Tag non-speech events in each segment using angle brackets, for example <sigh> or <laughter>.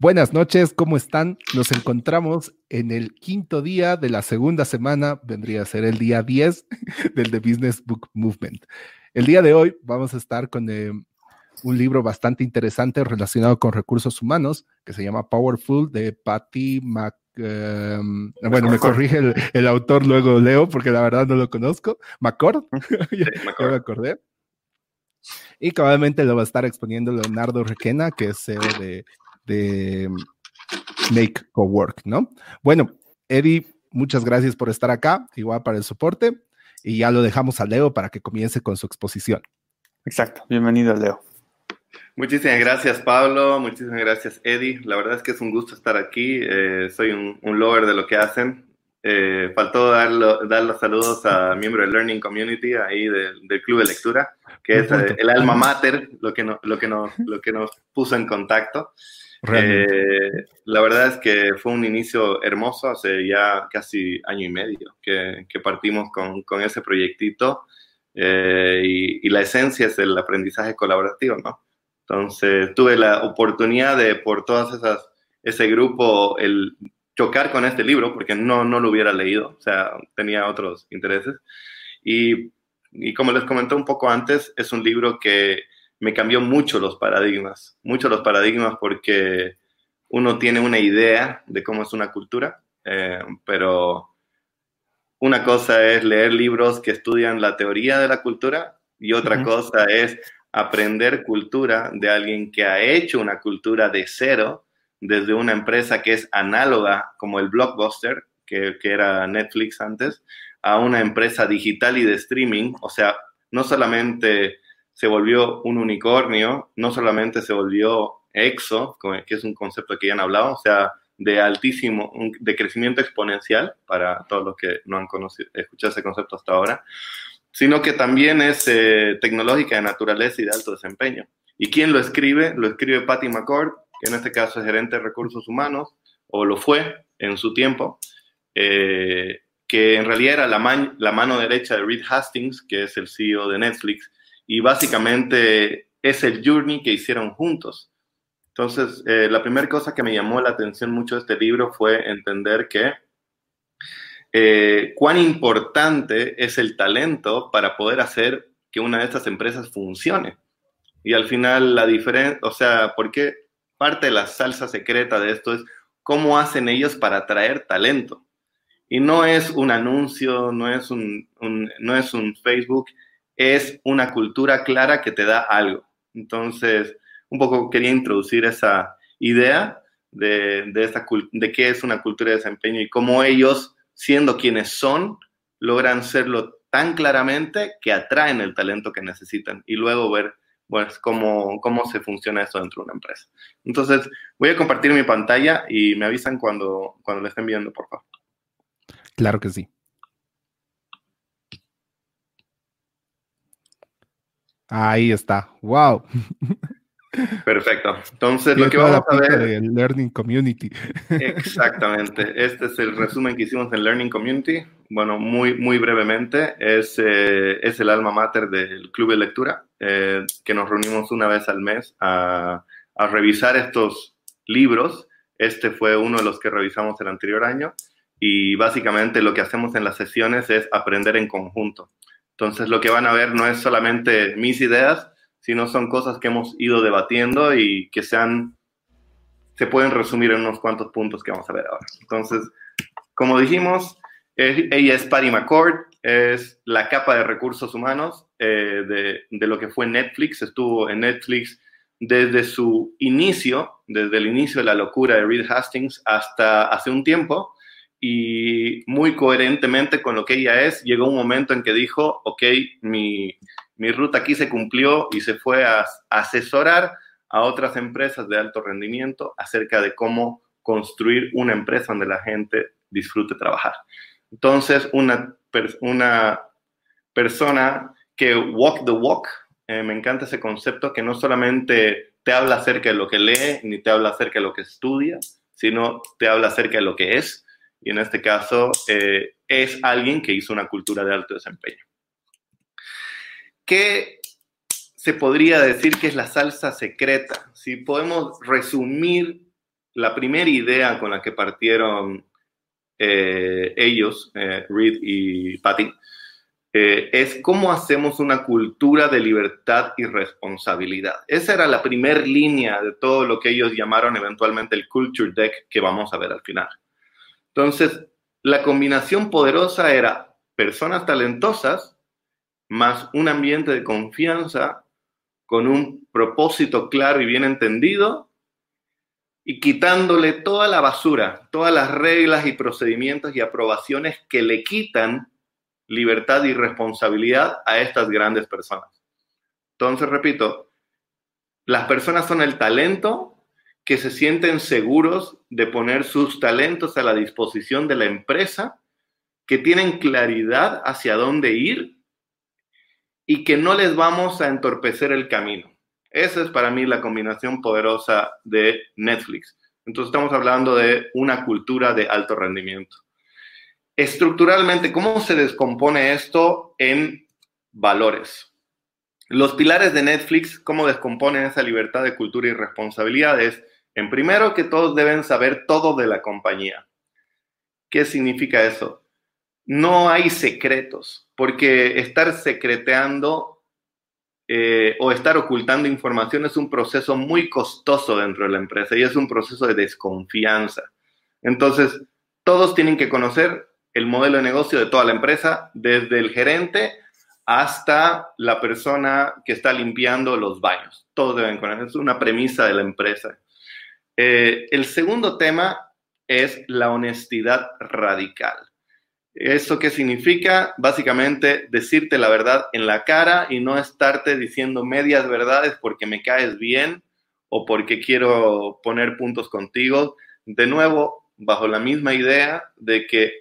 Buenas noches, ¿cómo están? Nos encontramos en el quinto día de la segunda semana, vendría a ser el día 10 <laughs> del The Business Book Movement. El día de hoy vamos a estar con eh, un libro bastante interesante relacionado con recursos humanos que se llama Powerful de Patty Mac. Em, bueno, me corrige el, autor, luego leo porque la verdad no lo conozco. McCord, <laughs> ya, me acordé. Y probablemente lo va a estar exponiendo Leonardo Requena, que es CEO de de Make Work, ¿no? Bueno, Eddie, muchas gracias por estar acá, igual para el soporte, y ya lo dejamos a Leo para que comience con su exposición. Exacto, bienvenido Leo. Muchísimas gracias Pablo, muchísimas gracias Eddie, la verdad es que es un gusto estar aquí, eh, soy un, un, lover de lo que hacen. Eh, faltó dar, dar, los saludos a miembro del Learning Community ahí del, Club de Lectura, que es eh, el alma mater, lo que, no, lo, que nos, lo que nos puso en contacto. Eh, la verdad es que fue un inicio hermoso hace ya casi año y medio que, partimos con, con, ese proyectito eh, y, la esencia es el aprendizaje colaborativo, ¿no? Entonces tuve la oportunidad de por todas esas, ese grupo, el chocar con este libro, porque no, no lo hubiera leído, o sea, tenía otros intereses. Y, y como les comenté un poco antes, es un libro que me cambió mucho los paradigmas, mucho los paradigmas porque uno tiene una idea de cómo es una cultura, eh, pero una cosa es leer libros que estudian la teoría de la cultura y otra cosa es aprender cultura de alguien que ha hecho una cultura de cero desde una empresa que es análoga como el Blockbuster, que, que era Netflix antes, a una empresa digital y de streaming, o sea, no solamente se volvió un unicornio, no solamente se volvió exo, que es un concepto que ya han hablado, o sea, de altísimo, de crecimiento exponencial, para todos los que no han conocido, escuchado ese concepto hasta ahora, sino que también es eh, tecnológica de naturaleza y de alto desempeño. ¿Y quién lo escribe? Lo escribe Patty McCord, que en este caso es gerente de recursos humanos, o lo fue en su tiempo, eh, que en realidad era la, la mano derecha de Reed Hastings, que es el CEO de Netflix, y básicamente es el journey que hicieron juntos. Entonces, eh, la primera cosa que me llamó la atención mucho de este libro fue entender que eh, cuán importante es el talento para poder hacer que una de estas empresas funcione. Y al final la diferencia, o sea, porque parte de la salsa secreta de esto es cómo hacen ellos para atraer talento. Y no es un anuncio, no es un, un no es un Facebook, es una cultura clara que te da algo. Entonces, un poco quería introducir esa idea de, de, de qué es una cultura de desempeño y cómo ellos, siendo quienes son, logran serlo tan claramente que atraen el talento que necesitan y luego ver pues, cómo, cómo se funciona eso dentro de una empresa. Entonces, voy a compartir mi pantalla y me avisan cuando, cuando le estén viendo, por favor. Claro que sí. Ahí está. Wow. Perfecto. Entonces, lo que vamos a ver. El Learning Community. Exactamente. Este es el resumen que hicimos en Learning Community. Bueno, muy, muy brevemente, es, eh, es el alma mater del Club de Lectura, eh, que nos reunimos una vez al mes a, a revisar estos libros. Este fue uno de los que revisamos el anterior año. Y básicamente lo que hacemos en las sesiones es aprender en conjunto. Entonces lo que van a ver no es solamente mis ideas, sino son cosas que hemos ido debatiendo y que se, pueden resumir en unos cuantos puntos que vamos a ver ahora. Entonces, como dijimos, ella es Patty McCord, es la capa de recursos humanos eh, de, de, lo que fue Netflix. Estuvo en Netflix desde su inicio, desde el inicio de la locura de Reed Hastings hasta hace un tiempo y muy coherentemente con lo que ella es, llegó un momento en que dijo, ok, mi, mi ruta aquí se cumplió y se fue a, asesorar a otras empresas de alto rendimiento acerca de cómo construir una empresa donde la gente disfrute trabajar. Entonces, una, una persona que walk the walk, eh, me encanta ese concepto que no solamente te habla acerca de lo que lee, ni te habla acerca de lo que estudia, sino te habla acerca de lo que es y en este caso eh, es alguien que hizo una cultura de alto desempeño. ¿Qué se podría decir que es la salsa secreta? Si podemos resumir la primera idea con la que partieron eh, ellos, eh, Reed y Patty, es cómo hacemos una cultura de libertad y responsabilidad. Esa era la primera línea de todo lo que ellos llamaron eventualmente el Culture Deck que vamos a ver al final. Entonces, la combinación poderosa era personas talentosas más un ambiente de confianza con un propósito claro y bien entendido y quitándole toda la basura, todas las reglas y procedimientos y aprobaciones que le quitan libertad y responsabilidad a estas grandes personas. Entonces, repito, las personas son el talento que se sienten seguros de poner sus talentos a la disposición de la empresa, que tienen claridad hacia dónde ir y que no les vamos a entorpecer el camino. Esa es para mí la combinación poderosa de Netflix. Entonces estamos hablando de una cultura de alto rendimiento. Estructuralmente, ¿cómo se descompone esto en valores? Los pilares de Netflix, ¿cómo descomponen esa libertad de cultura y responsabilidades? En primero, que todos deben saber todo de la compañía. ¿Qué significa eso? No hay secretos, porque estar secreteando eh, o estar ocultando información es un proceso muy costoso dentro de la empresa y es un proceso de desconfianza. Entonces, todos tienen que conocer el modelo de negocio de toda la empresa, desde el gerente hasta la persona que está limpiando los baños. Todos deben conocer, es una premisa de la empresa. Eh, el segundo tema es la honestidad radical. ¿Eso qué significa? Básicamente decirte la verdad en la cara y no estarte diciendo medias verdades porque me caes bien o porque quiero poner puntos contigo. De nuevo, bajo la misma idea de que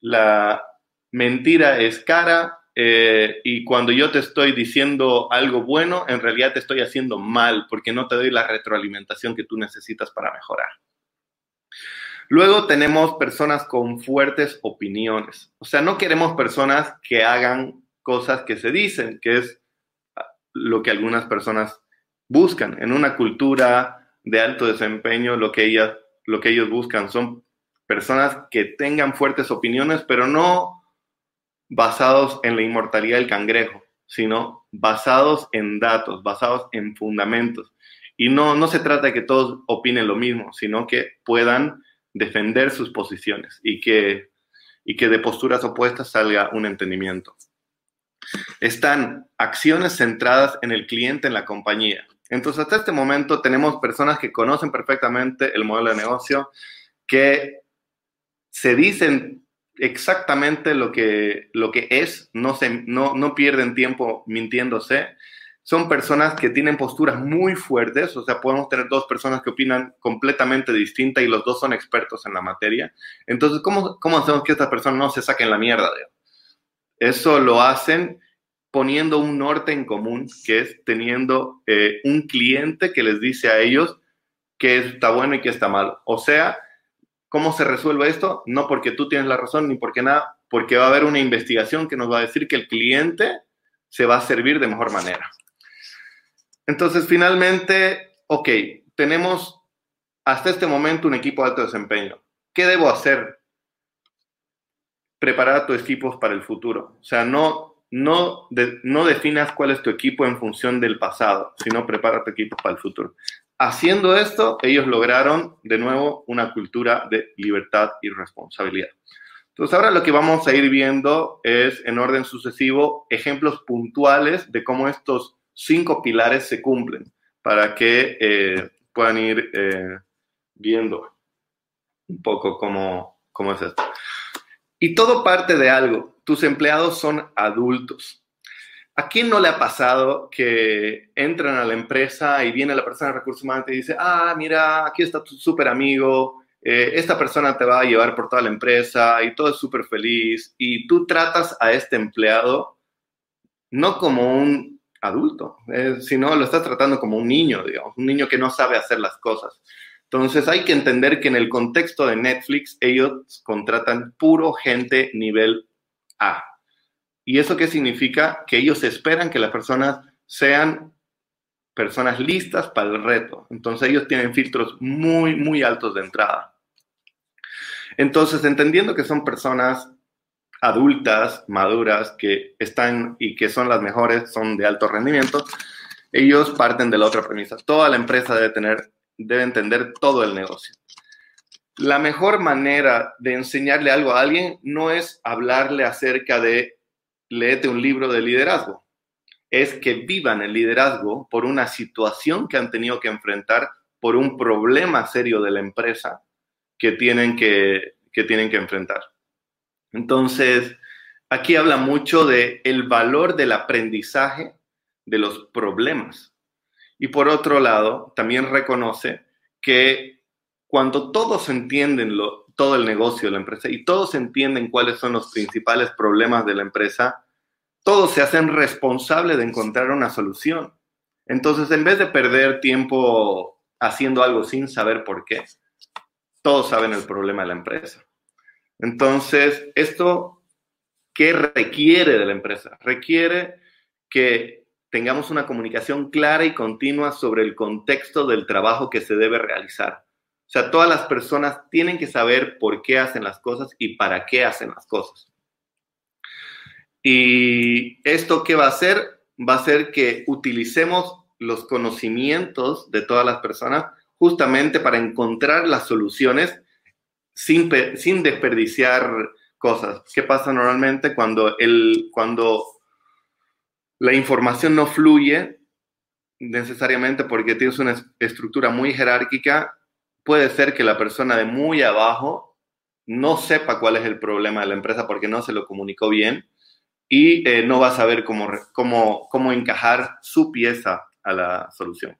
la mentira es cara eh, y cuando yo te estoy diciendo algo bueno, en realidad te estoy haciendo mal porque no te doy la retroalimentación que tú necesitas para mejorar. Luego tenemos personas con fuertes opiniones. O sea, no queremos personas que hagan cosas que se dicen, que es lo que algunas personas buscan. En una cultura de alto desempeño, lo que, ellas, lo que ellos buscan son personas que tengan fuertes opiniones, pero no basados en la inmortalidad del cangrejo, sino basados en datos, basados en fundamentos. Y no, no se trata de que todos opinen lo mismo, sino que puedan defender sus posiciones y que, y que de posturas opuestas salga un entendimiento. Están acciones centradas en el cliente, en la compañía. Entonces, hasta este momento tenemos personas que conocen perfectamente el modelo de negocio, que se dicen exactamente lo que, lo que es, no, se, no, no pierden tiempo mintiéndose. Son personas que tienen posturas muy fuertes, o sea, podemos tener dos personas que opinan completamente distinta y los dos son expertos en la materia. Entonces, ¿cómo, cómo hacemos que estas personas no se saquen la mierda? De? Eso lo hacen poniendo un norte en común, que es teniendo eh, un cliente que les dice a ellos qué está bueno y qué está malo. O sea, ¿Cómo se resuelve esto? No porque tú tienes la razón ni porque nada, porque va a haber una investigación que nos va a decir que el cliente se va a servir de mejor manera. Entonces, finalmente, ok, tenemos hasta este momento un equipo de alto desempeño. ¿Qué debo hacer? Preparar a tus equipos para el futuro. O sea, no, no, no definas cuál es tu equipo en función del pasado, sino prepara tu equipo para el futuro. Haciendo esto, ellos lograron de nuevo una cultura de libertad y responsabilidad. Entonces, ahora lo que vamos a ir viendo es, en orden sucesivo, ejemplos puntuales de cómo estos cinco pilares se cumplen para que eh, puedan ir eh, viendo un poco cómo, cómo es esto. Y todo parte de algo. Tus empleados son adultos. ¿A quién no le ha pasado que entran a la empresa y viene la persona de recursos humanos y dice, ah, mira, aquí está tu súper amigo, eh, esta persona te va a llevar por toda la empresa y todo es súper feliz y tú tratas a este empleado no como un adulto, eh, sino lo estás tratando como un niño, digamos, un niño que no sabe hacer las cosas. Entonces hay que entender que en el contexto de Netflix ellos contratan puro gente nivel A, ¿Y eso qué significa? Que ellos esperan que las personas sean personas listas para el reto. Entonces ellos tienen filtros muy, muy altos de entrada. Entonces, entendiendo que son personas adultas, maduras, que están y que son las mejores, son de alto rendimiento, ellos parten de la otra premisa. Toda la empresa debe tener, debe entender todo el negocio. La mejor manera de enseñarle algo a alguien no es hablarle acerca de léete un libro de liderazgo, es que vivan el liderazgo por una situación que han tenido que enfrentar, por un problema serio de la empresa que tienen que, que tienen que enfrentar. Entonces, aquí habla mucho de el valor del aprendizaje de los problemas. Y por otro lado, también reconoce que cuando todos entienden lo, todo el negocio de la empresa y todos entienden cuáles son los principales problemas de la empresa, todos se hacen responsables de encontrar una solución. Entonces, en vez de perder tiempo haciendo algo sin saber por qué, todos saben el problema de la empresa. Entonces, esto, ¿qué requiere de la empresa? Requiere que tengamos una comunicación clara y continua sobre el contexto del trabajo que se debe realizar. O sea, todas las personas tienen que saber por qué hacen las cosas y para qué hacen las cosas. Y esto qué va a hacer? Va a ser que utilicemos los conocimientos de todas las personas justamente para encontrar las soluciones sin, sin desperdiciar cosas. ¿Qué pasa normalmente cuando, el, cuando la información no fluye necesariamente porque tienes una estructura muy jerárquica? Puede ser que la persona de muy abajo no sepa cuál es el problema de la empresa porque no se lo comunicó bien y eh, no va a saber cómo, cómo, cómo encajar su pieza a la solución.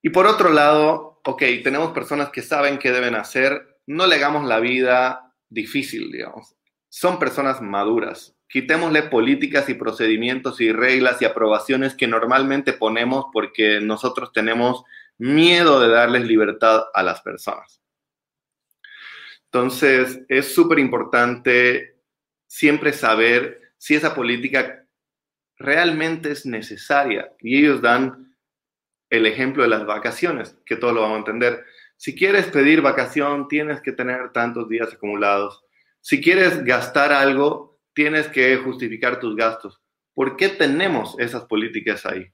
Y por otro lado, ok, tenemos personas que saben qué deben hacer, no le hagamos la vida difícil, digamos. Son personas maduras. Quitémosle políticas y procedimientos y reglas y aprobaciones que normalmente ponemos porque nosotros tenemos miedo de darles libertad a las personas. Entonces, es súper importante siempre saber si esa política realmente es necesaria. Y ellos dan el ejemplo de las vacaciones, que todos lo vamos a entender. Si quieres pedir vacación, tienes que tener tantos días acumulados. Si quieres gastar algo, tienes que justificar tus gastos. ¿Por qué tenemos esas políticas ahí?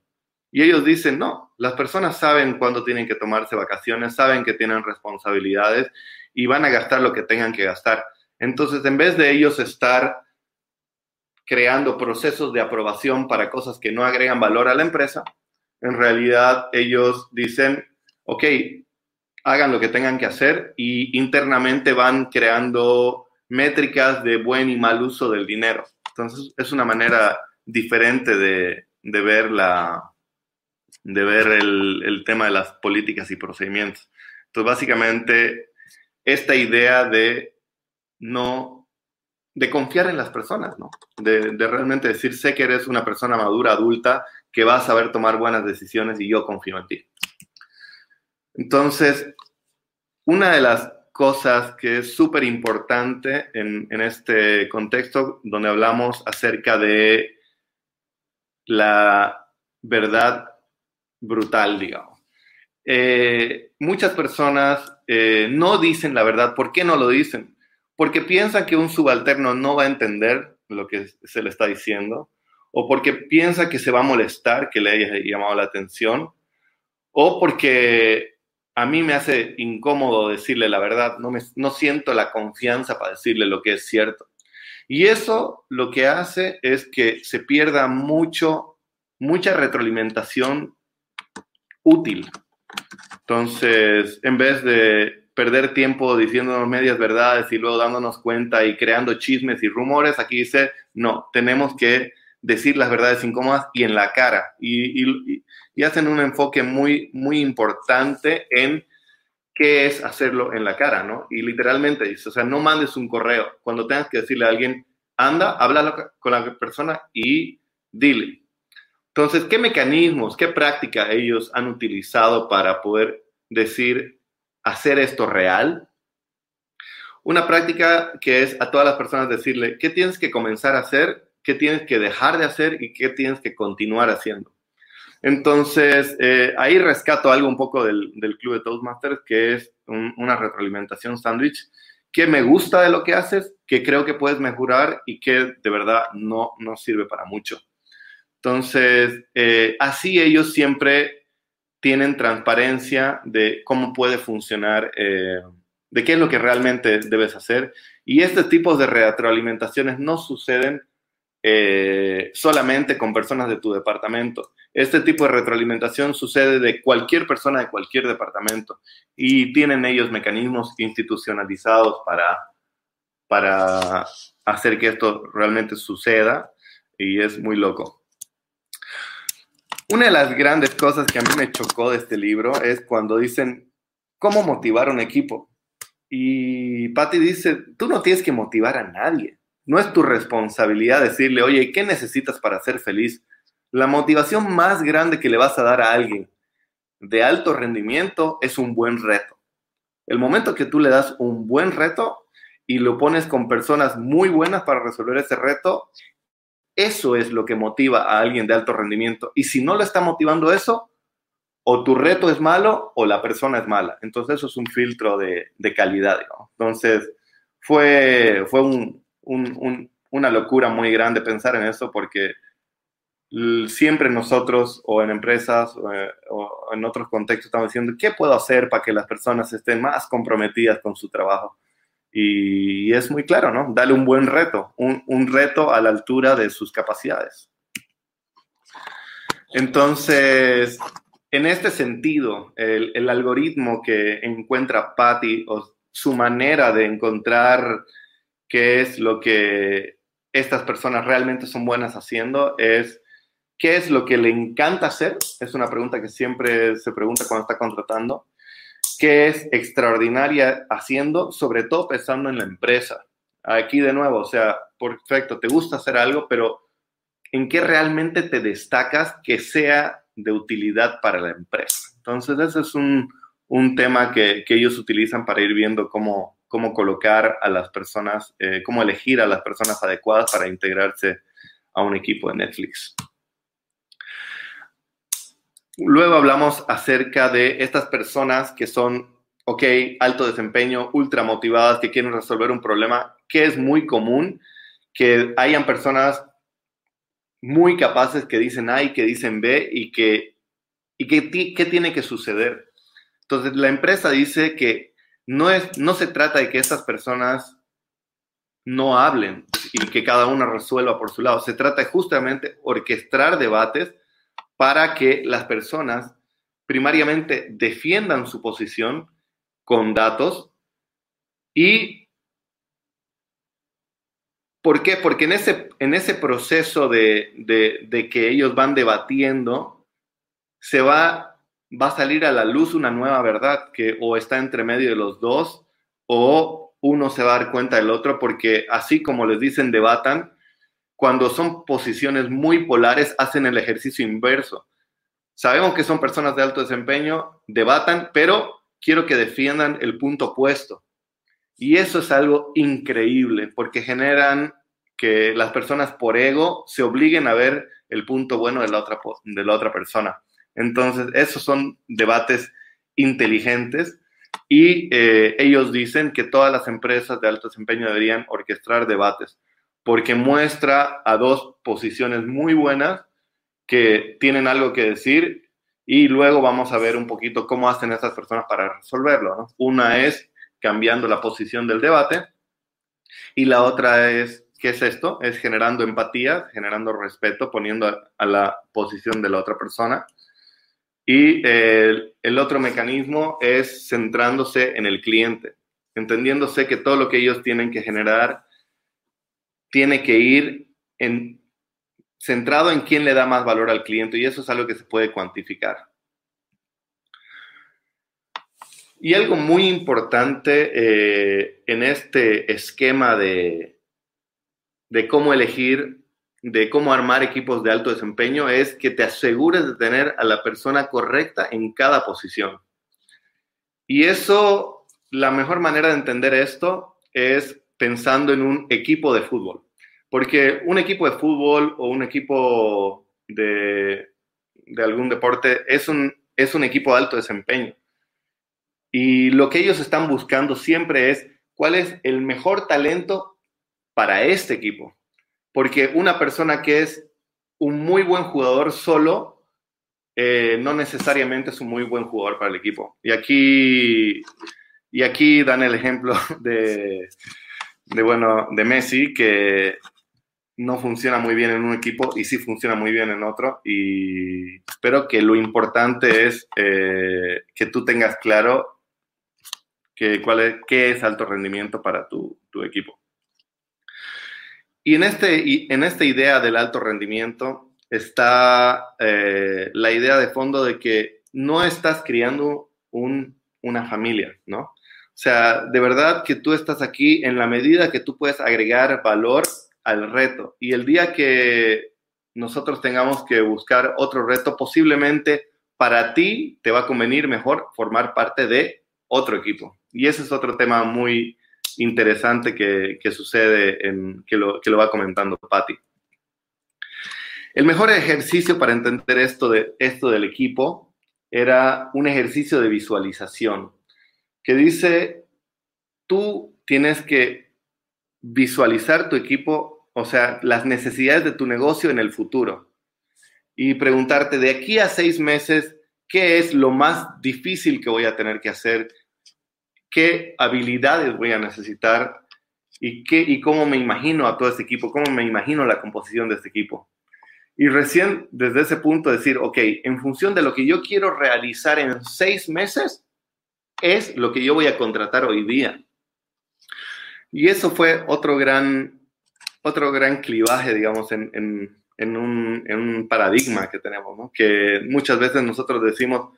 Y ellos dicen, no, las personas saben cuándo tienen que tomarse vacaciones, saben que tienen responsabilidades y van a gastar lo que tengan que gastar. Entonces, en vez de ellos estar creando procesos de aprobación para cosas que no agregan valor a la empresa, en realidad ellos dicen, ok, hagan lo que tengan que hacer y internamente van creando métricas de buen y mal uso del dinero. Entonces es una manera diferente de, ver, la, de ver el, el, tema de las políticas y procedimientos. Entonces básicamente esta idea de no de confiar en las personas, ¿no? De, realmente decir, sé que eres una persona madura, adulta, que vas a saber tomar buenas decisiones y yo confío en ti. Entonces, una de las cosas que es súper importante en, este contexto donde hablamos acerca de la verdad brutal, digamos. Eh, muchas personas eh, no dicen la verdad. ¿Por qué no lo dicen? Porque piensan que un subalterno no va a entender lo que se le está diciendo o porque piensa que se va a molestar que le haya llamado la atención, o porque a mí me hace incómodo decirle la verdad, no, me, no siento la confianza para decirle lo que es cierto. Y eso lo que hace es que se pierda mucho, mucha retroalimentación útil. Entonces, en vez de perder tiempo diciéndonos medias verdades y luego dándonos cuenta y creando chismes y rumores, aquí dice, no, tenemos que decir las verdades incómodas y en la cara. Y, hacen un enfoque muy, muy importante en qué es hacerlo en la cara, ¿no? Y literalmente dice, o sea, no mandes un correo. Cuando tengas que decirle a alguien, anda, habla con la persona y dile. Entonces, ¿qué mecanismos, qué práctica ellos han utilizado para poder decir, hacer esto real? Una práctica que es a todas las personas decirle, ¿qué tienes que comenzar a hacer qué tienes que dejar de hacer y qué tienes que continuar haciendo. Entonces, eh, ahí rescato algo un poco del, club de Toastmasters, que es una retroalimentación sándwich, que me gusta de lo que haces, que creo que puedes mejorar y que de verdad no, no sirve para mucho. Entonces, eh, así ellos siempre tienen transparencia de cómo puede funcionar, eh, de qué es lo que realmente debes hacer. Y este tipo de retroalimentaciones no suceden eh, solamente con personas de tu departamento. Este tipo de retroalimentación sucede de cualquier persona de cualquier departamento y tienen ellos mecanismos institucionalizados para, para hacer que esto realmente suceda y es muy loco. Una de las grandes cosas que a mí me chocó de este libro es cuando dicen cómo motivar a un equipo. Y Patty dice, tú no tienes que motivar a nadie. No es tu responsabilidad decirle, oye, ¿qué necesitas para ser feliz? La motivación más grande que le vas a dar a alguien de alto rendimiento es un buen reto. El momento que tú le das un buen reto y lo pones con personas muy buenas para resolver ese reto, eso es lo que motiva a alguien de alto rendimiento. Y si no lo está motivando eso, o tu reto es malo o la persona es mala. Entonces eso es un filtro de, calidad. Entonces fue, fue una locura muy grande pensar en eso porque siempre nosotros o en empresas o en otros contextos estamos diciendo, ¿qué puedo hacer para que las personas estén más comprometidas con su trabajo? Y es muy claro, ¿no? Dale un buen reto, un, reto a la altura de sus capacidades. Entonces, en este sentido, el, algoritmo que encuentra Patty o su manera de encontrar qué es lo que estas personas realmente son buenas haciendo es qué es lo que le encanta hacer. Es una pregunta que siempre se pregunta cuando está contratando qué es extraordinaria haciendo, sobre todo pensando en la empresa. Aquí de nuevo, o sea, perfecto, te gusta hacer algo, pero ¿en qué realmente te destacas que sea de utilidad para la empresa? Entonces, ese es un, tema que, ellos utilizan para ir viendo cómo, cómo colocar a las personas, eh, cómo elegir a las personas adecuadas para integrarse a un equipo de Netflix. Luego hablamos acerca de estas personas que son, ok, alto desempeño, ultra motivadas, que quieren resolver un problema, que es muy común que hayan personas muy capaces que dicen A y que dicen B y que, y que qué tiene que suceder. Entonces, la empresa dice que no, es, no se trata de que estas personas no hablen y que cada una resuelva por su lado. Se trata de justamente orquestar debates para que las personas primariamente defiendan su posición con datos y ¿por qué? Porque en ese, en ese proceso de, de, que ellos van debatiendo, se va, va a salir a la luz una nueva verdad que o está entre medio de los dos o uno se va a dar cuenta del otro porque así como les dicen debatan, cuando son posiciones muy polares, hacen el ejercicio inverso. Sabemos que son personas de alto desempeño, debatan, pero quiero que defiendan el punto opuesto. Y eso es algo increíble, porque generan que las personas por ego se obliguen a ver el punto bueno de la otra, de la otra persona. Entonces, esos son debates inteligentes y eh, ellos dicen que todas las empresas de alto desempeño deberían orquestar debates porque muestra a dos posiciones muy buenas que tienen algo que decir y luego vamos a ver un poquito cómo hacen estas personas para resolverlo. Una es cambiando la posición del debate y la otra es, ¿qué es esto? Es generando empatía, generando respeto, poniendo a, la posición de la otra persona. Y el, el otro mecanismo es centrándose en el cliente, entendiéndose que todo lo que ellos tienen que generar tiene que ir en, centrado en quién le da más valor al cliente y eso es algo que se puede cuantificar. Y algo muy importante eh, en este esquema de, de cómo elegir, de cómo armar equipos de alto desempeño es que te asegures de tener a la persona correcta en cada posición. Y eso, la mejor manera de entender esto es pensando en un equipo de fútbol. Porque un equipo de fútbol o un equipo de, de algún deporte, es un, es un equipo de alto desempeño. Y lo que ellos están buscando siempre es cuál es el mejor talento para este equipo. Porque una persona que es un muy buen jugador solo, eh, no necesariamente es un muy buen jugador para el equipo. Y aquí, y aquí dan el ejemplo <laughs> de, de, bueno, de Messi, que no funciona muy bien en un equipo y sí funciona muy bien en otro. Y espero que lo importante es eh, que tú tengas claro que, cuál es, qué es alto rendimiento para tu, tu equipo. Y en, este, en esta idea del alto rendimiento está eh, la idea de fondo de que no estás criando un, una familia, ¿no? O sea, de verdad que tú estás aquí en la medida que tú puedes agregar valor al reto. Y el día que nosotros tengamos que buscar otro reto, posiblemente para ti te va a convenir mejor formar parte de otro equipo. Y ese es otro tema muy, interesante que, sucede, en, que, lo, que lo va comentando Patti. El mejor ejercicio para entender esto, de, esto del equipo era un ejercicio de visualización, que dice, tú tienes que visualizar tu equipo, o sea, las necesidades de tu negocio en el futuro, y preguntarte de aquí a seis meses, ¿qué es lo más difícil que voy a tener que hacer? qué habilidades voy a necesitar y, qué, y cómo me imagino a todo este equipo, cómo me imagino la composición de este equipo. Y recién desde ese punto decir, ok, en función de lo que yo quiero realizar en seis meses, es lo que yo voy a contratar hoy día. Y eso fue otro gran, otro gran clivaje, digamos, en, en, un, paradigma que tenemos, ¿no? que muchas veces nosotros decimos,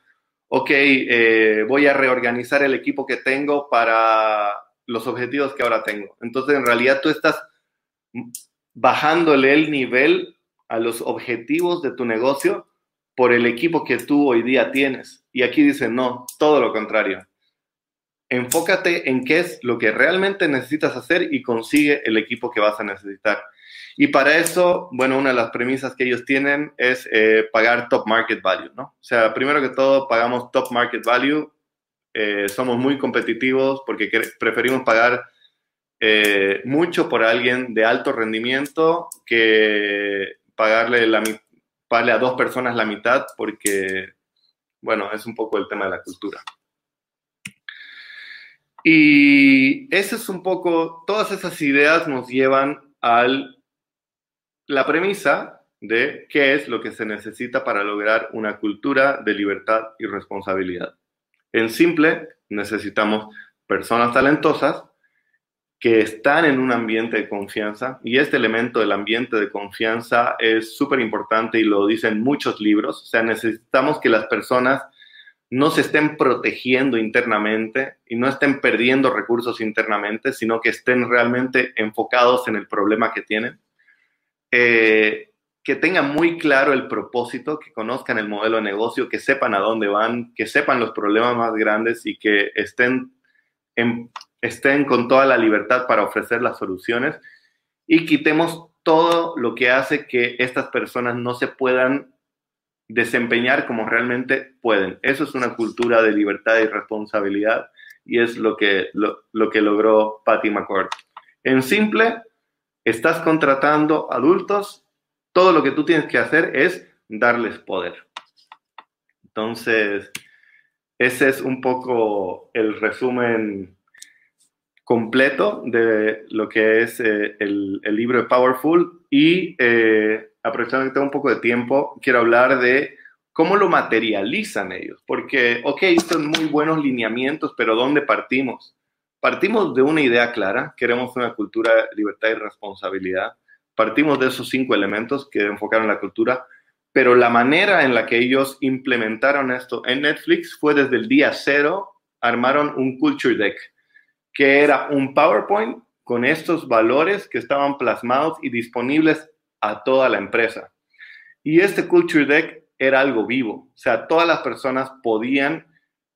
ok, eh, voy a reorganizar el equipo que tengo para los objetivos que ahora tengo. Entonces, en realidad tú estás bajándole el nivel a los objetivos de tu negocio por el equipo que tú hoy día tienes. Y aquí dice, no, todo lo contrario. Enfócate en qué es lo que realmente necesitas hacer y consigue el equipo que vas a necesitar. Y para eso, bueno, una de las premisas que ellos tienen es eh, pagar top market value, ¿no? O sea, primero que todo, pagamos top market value. Eh, somos muy competitivos porque preferimos pagar eh, mucho por alguien de alto rendimiento que pagarle, a dos personas la mitad porque, bueno, es un poco el tema de la cultura. Y ese es un poco, todas esas ideas nos llevan al la premisa de qué es lo que se necesita para lograr una cultura de libertad y responsabilidad. En simple, necesitamos personas talentosas que están en un ambiente de confianza y este elemento del ambiente de confianza es súper importante y lo dicen muchos libros. O sea, necesitamos que las personas no se estén protegiendo internamente y no estén perdiendo recursos internamente, sino que estén realmente enfocados en el problema que tienen. Eh, que tengan muy claro el propósito, que conozcan el modelo de negocio, que sepan a dónde van, que sepan los problemas más grandes y que estén, estén con toda la libertad para ofrecer las soluciones. Y quitemos todo lo que hace que estas personas no se puedan desempeñar como realmente pueden. Eso es una cultura de libertad y responsabilidad y es lo que, lo, lo que logró Patty McCord. En simple, estás contratando adultos, todo lo que tú tienes que hacer es darles poder. Entonces, ese es un poco el resumen completo de lo que es eh, el, libro de Powerful y eh, aprovechando que tengo un poco de tiempo, quiero hablar de cómo lo materializan ellos, porque, ok, son muy buenos lineamientos, pero ¿dónde partimos? Partimos de una idea clara, queremos una cultura de libertad y responsabilidad. Partimos de esos cinco elementos que enfocaron la cultura, pero la manera en la que ellos implementaron esto en Netflix fue desde el día cero, armaron un culture deck, que era un PowerPoint con estos valores que estaban plasmados y disponibles a toda la empresa. Y este culture deck era algo vivo, o sea, todas las personas podían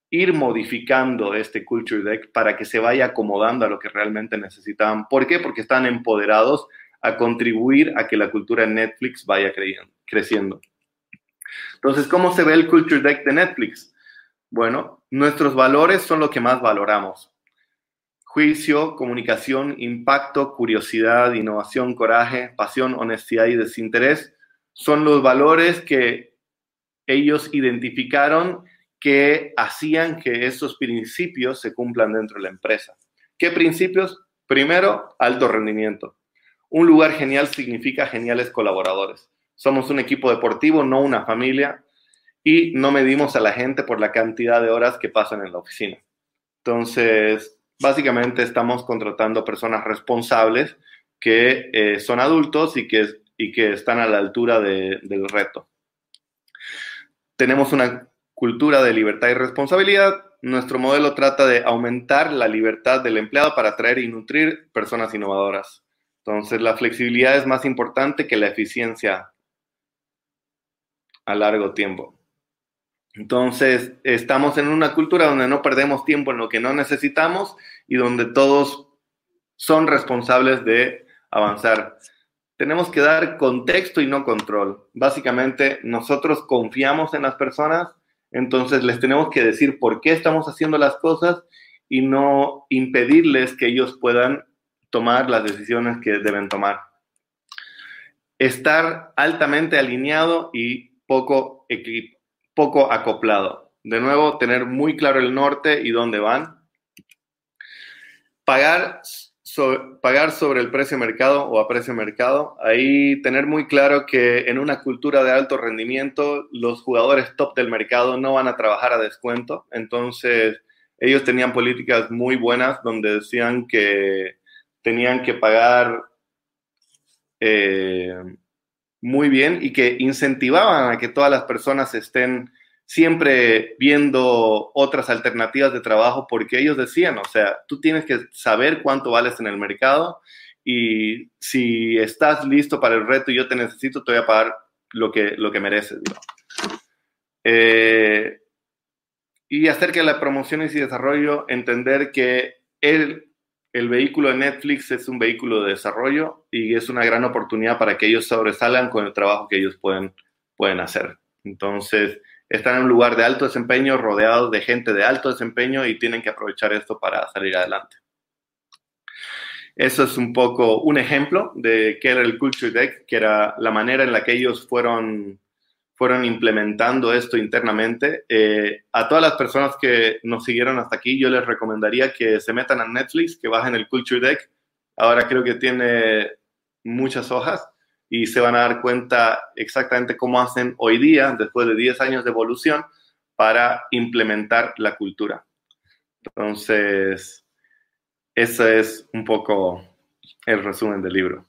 ir modificando este culture deck para que se vaya acomodando a lo que realmente necesitaban. ¿Por qué? Porque están empoderados a contribuir a que la cultura en Netflix vaya creciendo. Entonces, ¿cómo se ve el Culture Deck de Netflix? Bueno, nuestros valores son lo que más valoramos. Juicio, comunicación, impacto, curiosidad, innovación, coraje, pasión, honestidad y desinterés son los valores que ellos identificaron que hacían que esos principios se cumplan dentro de la empresa. ¿Qué principios? Primero, alto rendimiento. Un lugar genial significa geniales colaboradores. Somos un equipo deportivo, no una familia, y no medimos a la gente por la cantidad de horas que pasan en la oficina. Entonces, básicamente estamos contratando personas responsables que eh, son adultos y que, y que están a la altura del reto. Tenemos una cultura de libertad y responsabilidad. Nuestro modelo trata de aumentar la libertad del empleado para atraer y nutrir personas innovadoras. Entonces, la flexibilidad es más importante que la eficiencia a largo tiempo. Entonces, estamos en una cultura donde no perdemos tiempo en lo que no necesitamos y donde todos son responsables de avanzar. Tenemos que dar contexto y no control. Básicamente, nosotros confiamos en las personas, entonces les tenemos que decir por qué estamos haciendo las cosas y no impedirles que ellos puedan tomar las decisiones que deben tomar. Estar altamente alineado y poco, poco acoplado. De nuevo, tener muy claro el norte y dónde van. Pagar, pagar sobre el precio mercado o a precio mercado. Ahí tener muy claro que en una cultura de alto rendimiento, los jugadores top del mercado no van a trabajar a descuento. Entonces, ellos tenían políticas muy buenas donde decían que tenían que pagar eh, muy bien y que incentivaban a que todas las personas estén siempre viendo otras alternativas de trabajo porque ellos decían, o sea, tú tienes que saber cuánto vales en el mercado y si estás listo para el reto y yo te necesito, te voy a pagar lo que, lo que mereces. Eh, y acerca de las promociones y desarrollo, entender que el, el vehículo de Netflix es un vehículo de desarrollo y es una gran oportunidad para que ellos sobresalgan con el trabajo que ellos pueden, pueden hacer. Entonces, están en un lugar de alto desempeño, rodeados de gente de alto desempeño y tienen que aprovechar esto para salir adelante. Eso es un poco un ejemplo de qué era el Culture Deck, que era la manera en la que ellos fueron fueron implementando esto internamente. Eh, a todas las personas que nos siguieron hasta aquí, yo les recomendaría que se metan a Netflix, que bajen el Culture Deck. Ahora creo que tiene muchas hojas y se van a dar cuenta exactamente cómo hacen hoy día, después de 10 años de evolución, para implementar la cultura. Entonces, ese es un poco el resumen del libro.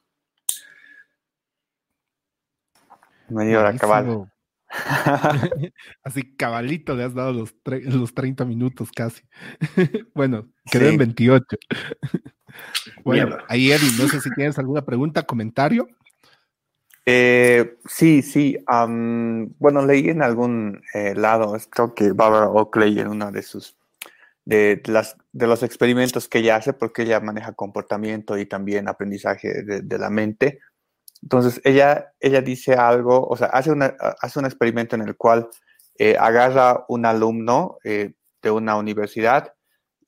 Media hora cabal. <laughs> Así cabalito le has dado los, los 30 minutos casi. <laughs> bueno, quedó en 28. bueno, ahí Eddie, no sé si tienes alguna pregunta, comentario. Eh, sí, sí. bueno, leí en algún eh, lado, creo que Barbara Oakley en una de sus, de, las, de los experimentos que ella hace, porque ella maneja comportamiento y también aprendizaje de la mente, entonces, ella, ella dice algo, o sea, hace, una, hace un experimento en el cual eh, agarra un alumno eh, de una universidad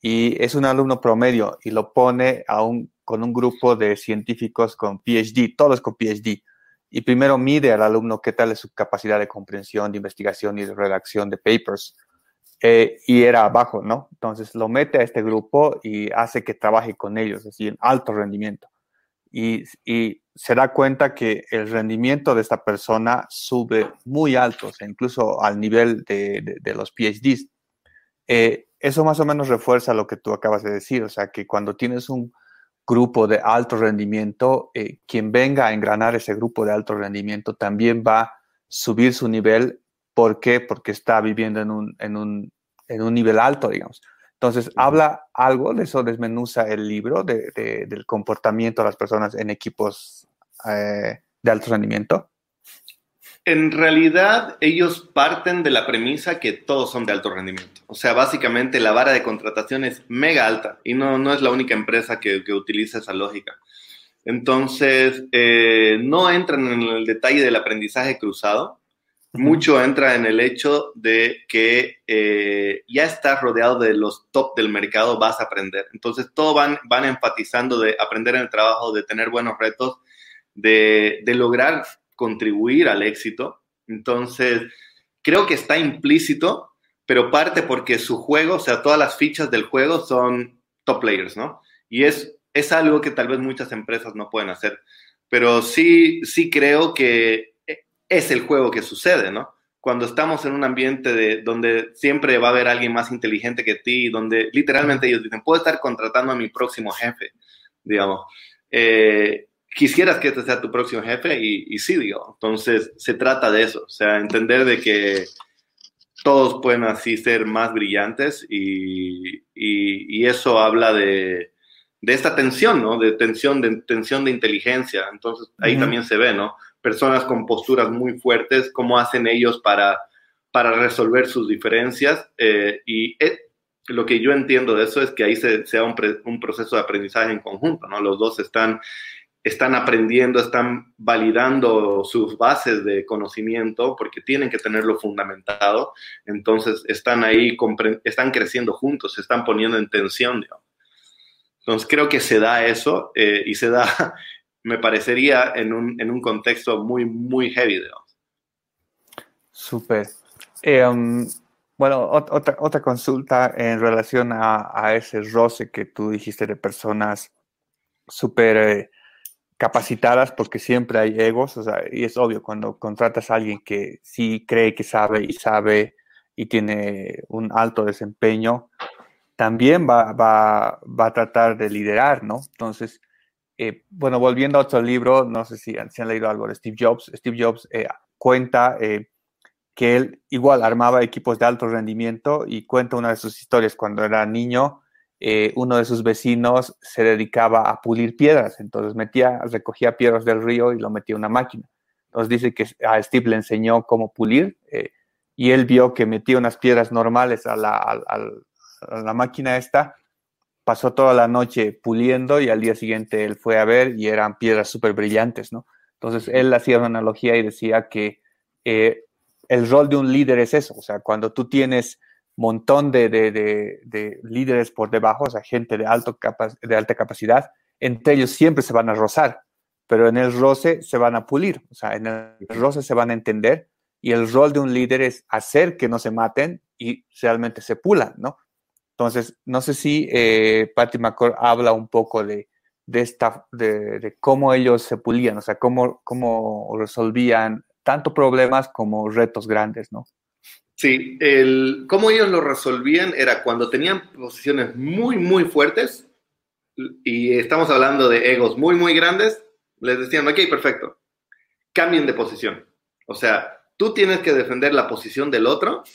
y es un alumno promedio y lo pone a un, con un grupo de científicos con PhD, todos con PhD. Y primero mide al alumno qué tal es su capacidad de comprensión, de investigación y de redacción de papers. Eh, y era bajo, ¿no? Entonces lo mete a este grupo y hace que trabaje con ellos, así en alto rendimiento y, se da cuenta que el rendimiento de esta persona sube muy alto, incluso al nivel de, los PhDs. Eh, eso más o menos refuerza lo que tú acabas de decir, o sea, que cuando tienes un grupo de alto rendimiento, eh, quien venga a engranar ese grupo de alto rendimiento también va a subir su nivel. ¿Por qué? Porque está viviendo en un, en un, en un nivel alto, digamos. Entonces, habla algo de eso, desmenuza el libro del comportamiento de las personas en equipos eh, de alto rendimiento. En realidad, ellos parten de la premisa que todos son de alto rendimiento. O sea, básicamente la vara de contratación es mega alta y no, no es la única empresa que, utiliza esa lógica. Entonces, eh, no entran en el detalle del aprendizaje cruzado, mucho entra en el hecho de que eh, ya estás rodeado de los top del mercado, vas a aprender. Entonces, todo van, van enfatizando de aprender en el trabajo, de tener buenos retos, de, de lograr contribuir al éxito. Entonces, creo que está implícito, pero parte porque su juego, o sea, todas las fichas del juego son top players, ¿no? Y es, es algo que tal vez muchas empresas no pueden hacer. Pero sí, sí creo que es el juego que sucede, ¿no? Cuando estamos en un ambiente de, donde siempre va a haber alguien más inteligente que ti, donde literalmente ellos dicen, puedo estar contratando a mi próximo jefe, digamos. Eh, quisieras que este sea tu próximo jefe y, sí, digo. Entonces, se trata de eso, o sea, entender de que todos pueden así ser más brillantes y, y, eso habla de, de, esta tensión, ¿no? De tensión, de tensión de inteligencia. Entonces, ahí también se ve, ¿no? Personas con posturas muy fuertes, cómo hacen ellos para, para resolver sus diferencias. Eh, y eh, lo que yo entiendo de eso es que ahí se, sea un, un, proceso de aprendizaje en conjunto, ¿no? Los dos están, están aprendiendo, están validando sus bases de conocimiento porque tienen que tenerlo fundamentado. Entonces están ahí, están creciendo juntos, se están poniendo en tensión, Entonces creo que se da eso eh, y se da me parecería en un, en un contexto muy, muy heavy. Súper. Eh, um, bueno, otra, otra consulta en relación a, a, ese roce que tú dijiste de personas súper eh, capacitadas, porque siempre hay egos, o sea, y es obvio, cuando contratas a alguien que sí cree que sabe y sabe y tiene un alto desempeño, también va, va, va a tratar de liderar, ¿no? Entonces, eh, bueno, volviendo a otro libro, no sé si, han leído algo de Steve Jobs. Steve Jobs eh, cuenta eh, que él igual armaba equipos de alto rendimiento y cuenta una de sus historias cuando era niño. uno de sus vecinos se dedicaba a pulir piedras, entonces metía, recogía piedras del río y lo metía en una máquina. Entonces dice que a Steve le enseñó cómo pulir y él vio que metía unas piedras normales a la, a la máquina esta pasó toda la noche puliendo y al día siguiente él fue a ver y eran piedras súper brillantes, ¿no? Entonces él hacía una analogía y decía que eh, el rol de un líder es eso, o sea, cuando tú tienes montón de, de, líderes por debajo, o sea, gente de, alto de alta capacidad, entre ellos siempre se van a rozar, pero en el roce se van a pulir, o sea, en el roce se van a entender y el rol de un líder es hacer que no se maten y realmente se pulan, ¿no? Entonces, no sé si eh, Patty McCord habla un poco de, esta, de, cómo ellos se pulían, o sea, cómo, cómo resolvían tanto problemas como retos grandes, ¿no? Sí, el, cómo ellos lo resolvían era cuando tenían posiciones muy, muy fuertes, y estamos hablando de egos muy, muy grandes, les decían, ok, perfecto, cambien de posición. O sea, tú tienes que defender la posición del otro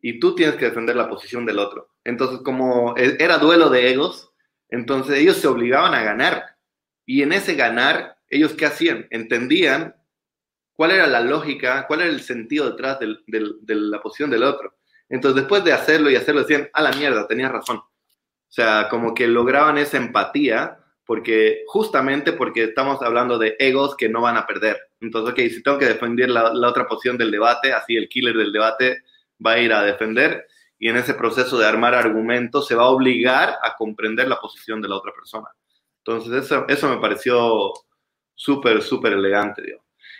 y tú tienes que defender la posición del otro. Entonces, como e, era duelo de egos, entonces ellos se obligaban a ganar. Y en ese ganar, ellos qué hacían? Entendían cuál era la lógica, cuál era el sentido detrás de la posición del otro. Entonces, después de hacerlo y hacerlo, decían, a la mierda, tenías razón. O sea, como que lograban esa empatía, porque justamente porque estamos hablando de egos que no van a perder. Entonces, ok, si tengo que defender la, la otra posición del debate, así el killer del debate va a ir a defender y en ese proceso de armar argumentos se va a obligar a comprender la posición de la otra persona. Entonces, eso, eso me pareció súper, súper elegante.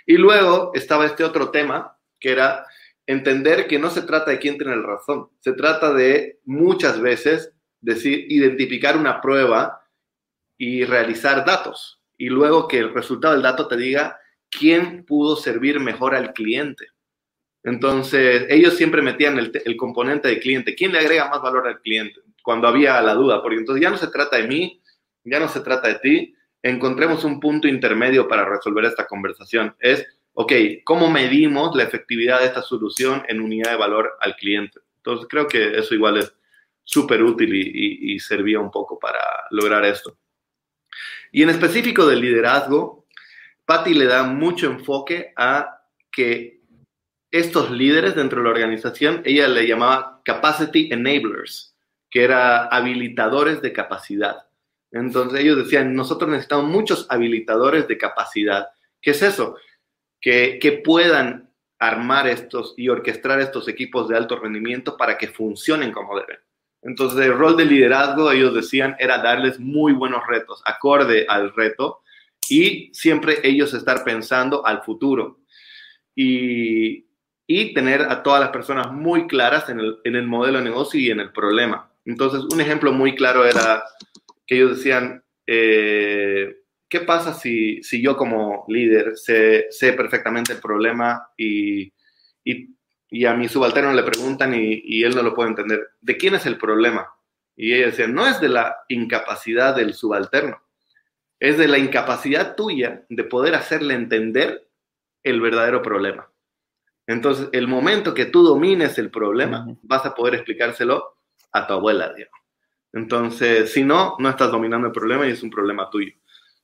Y luego estaba este otro tema, que era entender que no se trata de quién tiene la razón, se trata de muchas veces decir, identificar una prueba y realizar datos. Y luego que el resultado del dato te diga quién pudo servir mejor al cliente. Entonces, ellos siempre metían el, componente de cliente. ¿Quién le agrega más valor al cliente? Cuando había la duda, porque entonces ya no se trata de mí, ya no se trata de ti. Encontremos un punto intermedio para resolver esta conversación. Es, ok, ¿cómo medimos la efectividad de esta solución en unidad de valor al cliente? Entonces, creo que eso igual es súper útil y, y servía un poco para lograr esto. Y en específico del liderazgo, Patty le da mucho enfoque a que estos líderes dentro de la organización, ella le llamaba capacity enablers, que era habilitadores de capacidad. Entonces ellos decían, nosotros necesitamos muchos habilitadores de capacidad. ¿Qué es eso? Que, que puedan armar estos y orquestar estos equipos de alto rendimiento para que funcionen como deben. Entonces, el rol de liderazgo, ellos decían, era darles muy buenos retos, acorde al reto, y siempre ellos estar pensando al futuro. Y, y tener a todas las personas muy claras en el, en el modelo de negocio y en el problema. Entonces, un ejemplo muy claro era que ellos decían, eh, ¿qué pasa si, si, yo como líder sé, sé perfectamente el problema y, y, y, a mi subalterno le preguntan y, y, él no lo puede entender? ¿De quién es el problema? Y ella decía, no es de la incapacidad del subalterno, es de la incapacidad tuya de poder hacerle entender el verdadero problema. Entonces, el momento que tú domines el problema, vas a poder explicárselo a tu abuela, digamos. Entonces, si no, no estás dominando el problema y es un problema tuyo.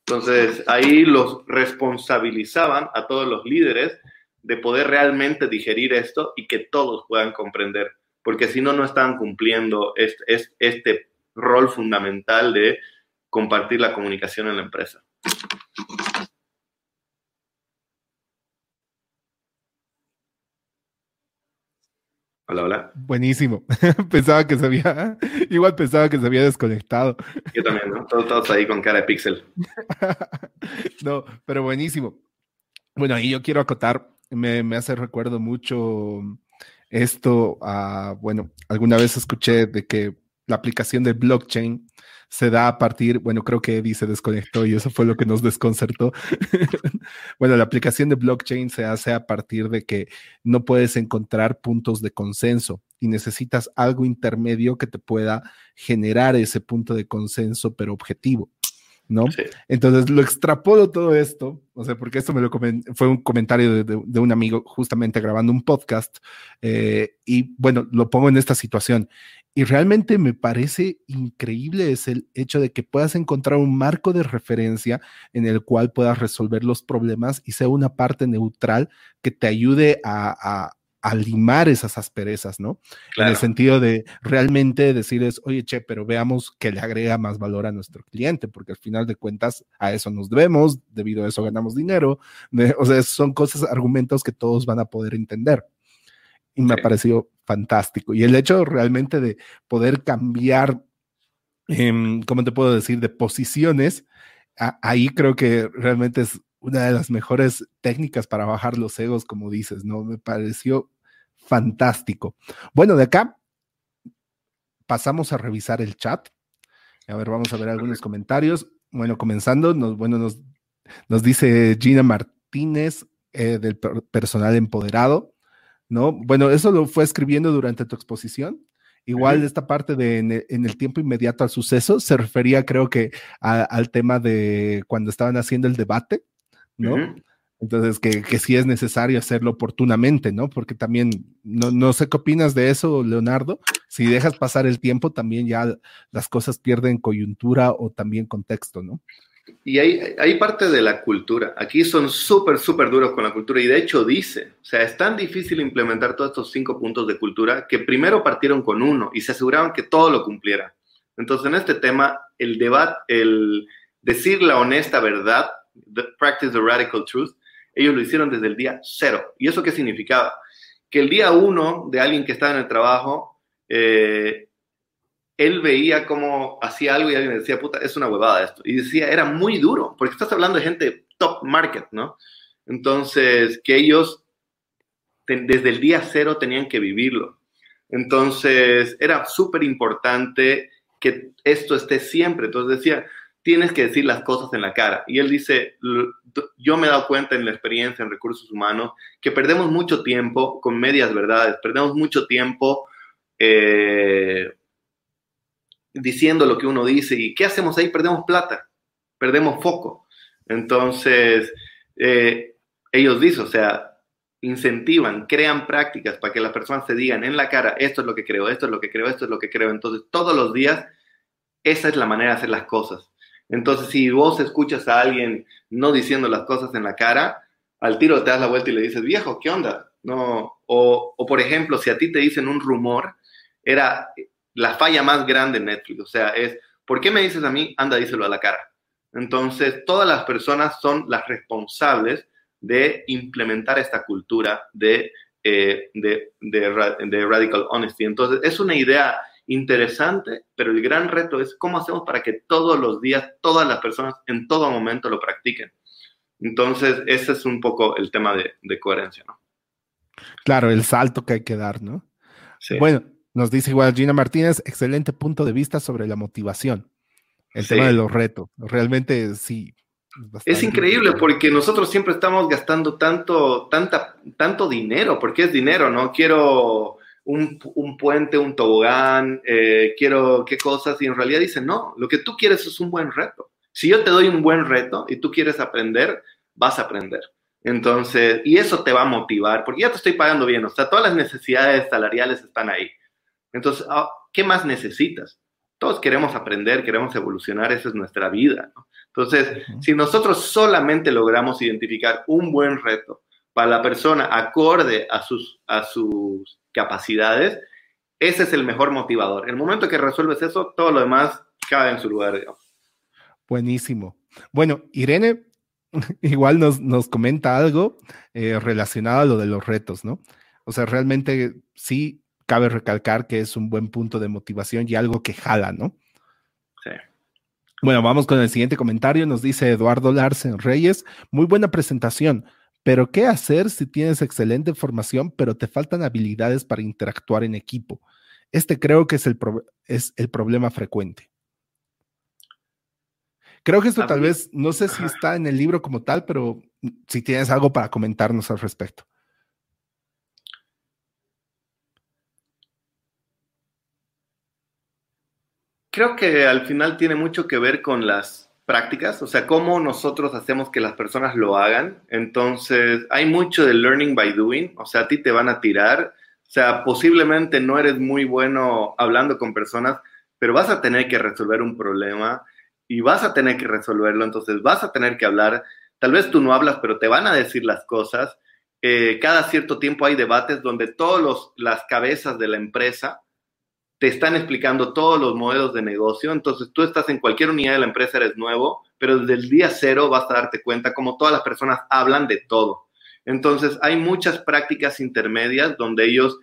Entonces, ahí los responsabilizaban a todos los líderes de poder realmente digerir esto y que todos puedan comprender, porque si no, no estaban cumpliendo este, este, este rol fundamental de compartir la comunicación en la empresa. Hola, hola. Buenísimo. <laughs> pensaba que se había, igual pensaba que se había desconectado. Yo también, ¿no? Todos, ahí con cara de pixel. <laughs> no, pero buenísimo. Bueno, ahí yo quiero acotar, me, me hace recuerdo mucho esto, a, bueno, alguna vez escuché de que la aplicación de blockchain se da a partir, bueno, creo que Eddie se desconectó y eso fue lo que nos desconcertó. <laughs> bueno, la aplicación de blockchain se hace a partir de que no puedes encontrar puntos de consenso y necesitas algo intermedio que te pueda generar ese punto de consenso, pero objetivo. ¿no? Entonces lo extrapolo todo esto, o sea, porque esto me lo fue un comentario de, un amigo justamente grabando un podcast, eh, y bueno, lo pongo en esta situación. Y realmente me parece increíble es el hecho de que puedas encontrar un marco de referencia en el cual puedas resolver los problemas y sea una parte neutral que te ayude a, a limar esas asperezas, ¿no? En el sentido de realmente decirles, oye, che, pero veamos que le agrega más valor a nuestro cliente, porque al final de cuentas a eso nos debemos, debido a eso ganamos dinero. o sea, son cosas, argumentos que todos van a poder entender. Y me ha parecido fantástico. Y el hecho realmente de poder cambiar, eh, ¿cómo te puedo decir?, de posiciones, ahí creo que realmente es una de las mejores técnicas para bajar los egos, como dices, ¿no? Me pareció fantástico. Bueno, de acá pasamos a revisar el chat. A ver, vamos a ver algunos comentarios. Bueno, comenzando, nos, bueno, nos, nos dice Gina Martínez eh, del personal empoderado, ¿no? Bueno, eso lo fue escribiendo durante tu exposición. Igual esta parte de en el, tiempo inmediato al suceso se refería, creo que, al tema de cuando estaban haciendo el debate, ¿no? Entonces, que, que sí es necesario hacerlo oportunamente, ¿no? Porque también, no, no sé qué opinas de eso, Leonardo. Si dejas pasar el tiempo, también ya las cosas pierden coyuntura o también contexto, ¿no? Y hay, hay parte de la cultura. Aquí son súper, súper duros con la cultura. Y de hecho dice, o sea, es tan difícil implementar todos estos cinco puntos de cultura que primero partieron con uno y se aseguraron que todo lo cumpliera. Entonces, en este tema, el debate, el decir la honesta verdad, practice the radical truth, ellos lo hicieron desde el día cero. ¿Y eso qué significaba? Que el día uno de alguien que estaba en el trabajo, eh, él veía cómo hacía algo y alguien decía, puta, es una huevada esto. Y decía, era muy duro, porque estás hablando de gente top market, ¿no? Entonces, que ellos desde el día cero tenían que vivirlo. Entonces, era súper importante que esto esté siempre. Entonces decía, tienes que decir las cosas en la cara. Y él dice, yo me he dado cuenta en la experiencia en recursos humanos que perdemos mucho tiempo con medias verdades, perdemos mucho tiempo eh, diciendo lo que uno dice. ¿Y qué hacemos ahí? Perdemos plata, perdemos foco. Entonces, eh, ellos dicen, o sea, incentivan, crean prácticas para que las personas se digan en la cara, esto es lo que creo, esto es lo que creo, esto es lo que creo. Entonces, todos los días, esa es la manera de hacer las cosas. Entonces, si vos escuchas a alguien no diciendo las cosas en la cara, al tiro te das la vuelta y le dices, viejo, ¿qué onda? No, o, o por ejemplo, si a ti te dicen un rumor, era la falla más grande en Netflix. O sea, es, ¿por qué me dices a mí? Anda, díselo a la cara. Entonces, todas las personas son las responsables de implementar esta cultura de, eh, de, de, radical honesty. Entonces, es una idea interesante, pero el gran reto es cómo hacemos para que todos los días, todas las personas en todo momento lo practiquen. Entonces, ese es un poco el tema de, coherencia, ¿no? Claro, el salto que hay que dar, ¿no? Sí. Bueno, nos dice igual Gina Martínez, excelente punto de vista sobre la motivación, el tema de los retos. Realmente sí. Es increíble porque nosotros siempre estamos gastando tanto, tanta, tanto dinero, porque es dinero, ¿no? Quiero un, puente, un tobogán, eh, quiero qué cosas, y en realidad dicen, no, lo que tú quieres es un buen reto. Si yo te doy un buen reto y tú quieres aprender, vas a aprender. Entonces, y eso te va a motivar, porque ya te estoy pagando bien, o sea, todas las necesidades salariales están ahí. Entonces, ah, ¿qué más necesitas? Todos queremos aprender, queremos evolucionar, esa es nuestra vida. Entonces, si nosotros solamente logramos identificar un buen reto para la persona acorde a sus, a sus capacidades, ese es el mejor motivador. En el momento que resuelves eso, todo lo demás cae en su lugar. Buenísimo. Bueno, Irene <laughs> igual nos, nos comenta algo eh, relacionado a lo de los retos, ¿no? O sea, realmente sí cabe recalcar que es un buen punto de motivación y algo que jala, ¿no? Sí. Bueno, vamos con el siguiente comentario. Nos dice Eduardo Larsen Reyes. Muy buena presentación. Pero, ¿qué hacer si tienes excelente formación, pero te faltan habilidades para interactuar en equipo? Este creo que es el, es el problema frecuente. Creo que esto tal vez, no sé si está en el libro como tal, pero si tienes algo para comentarnos al respecto. Creo que al final tiene mucho que ver con las prácticas, o sea, cómo nosotros hacemos que las personas lo hagan. Entonces, hay mucho de learning by doing, o sea, a ti te van a tirar, o sea, posiblemente no eres muy bueno hablando con personas, pero vas a tener que resolver un problema y vas a tener que resolverlo, entonces vas a tener que hablar. Tal vez tú no hablas, pero te van a decir las cosas. Eh, cada cierto tiempo hay debates donde todas las cabezas de la empresa te están explicando todos los modelos de negocio. Entonces tú estás en cualquier unidad de la empresa, eres nuevo, pero desde el día cero vas a darte cuenta cómo todas las personas hablan de todo. Entonces hay muchas prácticas intermedias donde ellos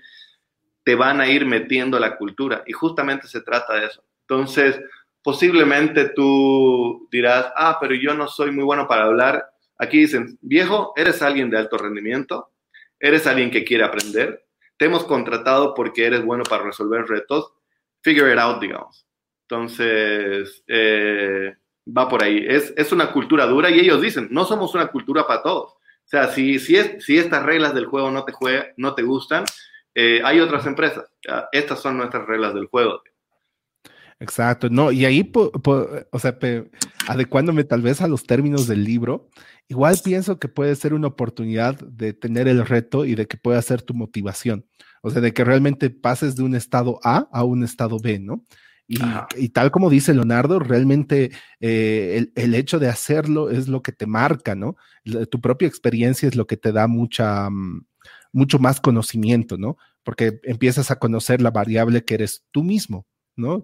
te van a ir metiendo la cultura y justamente se trata de eso. Entonces, posiblemente tú dirás, ah, pero yo no soy muy bueno para hablar. Aquí dicen, viejo, eres alguien de alto rendimiento, eres alguien que quiere aprender, te hemos contratado porque eres bueno para resolver retos, figure it out, digamos. Entonces, eh, va por ahí. Es, es, una cultura dura y ellos dicen, no somos una cultura para todos. O sea, si, si, es, si estas reglas del juego no te, no te gustan, eh, hay otras empresas. Estas son nuestras reglas del juego. Exacto, no, y ahí, o sea, adecuándome tal vez a los términos del libro, igual pienso que puede ser una oportunidad de tener el reto y de que pueda ser tu motivación, o sea, de que realmente pases de un estado A a un estado B, ¿no? Y, tal como dice Leonardo, realmente eh, el, hecho de hacerlo es lo que te marca, ¿no? tu propia experiencia es lo que te da mucha, mm, mucho más conocimiento, ¿no? Porque empiezas a conocer la variable que eres tú mismo,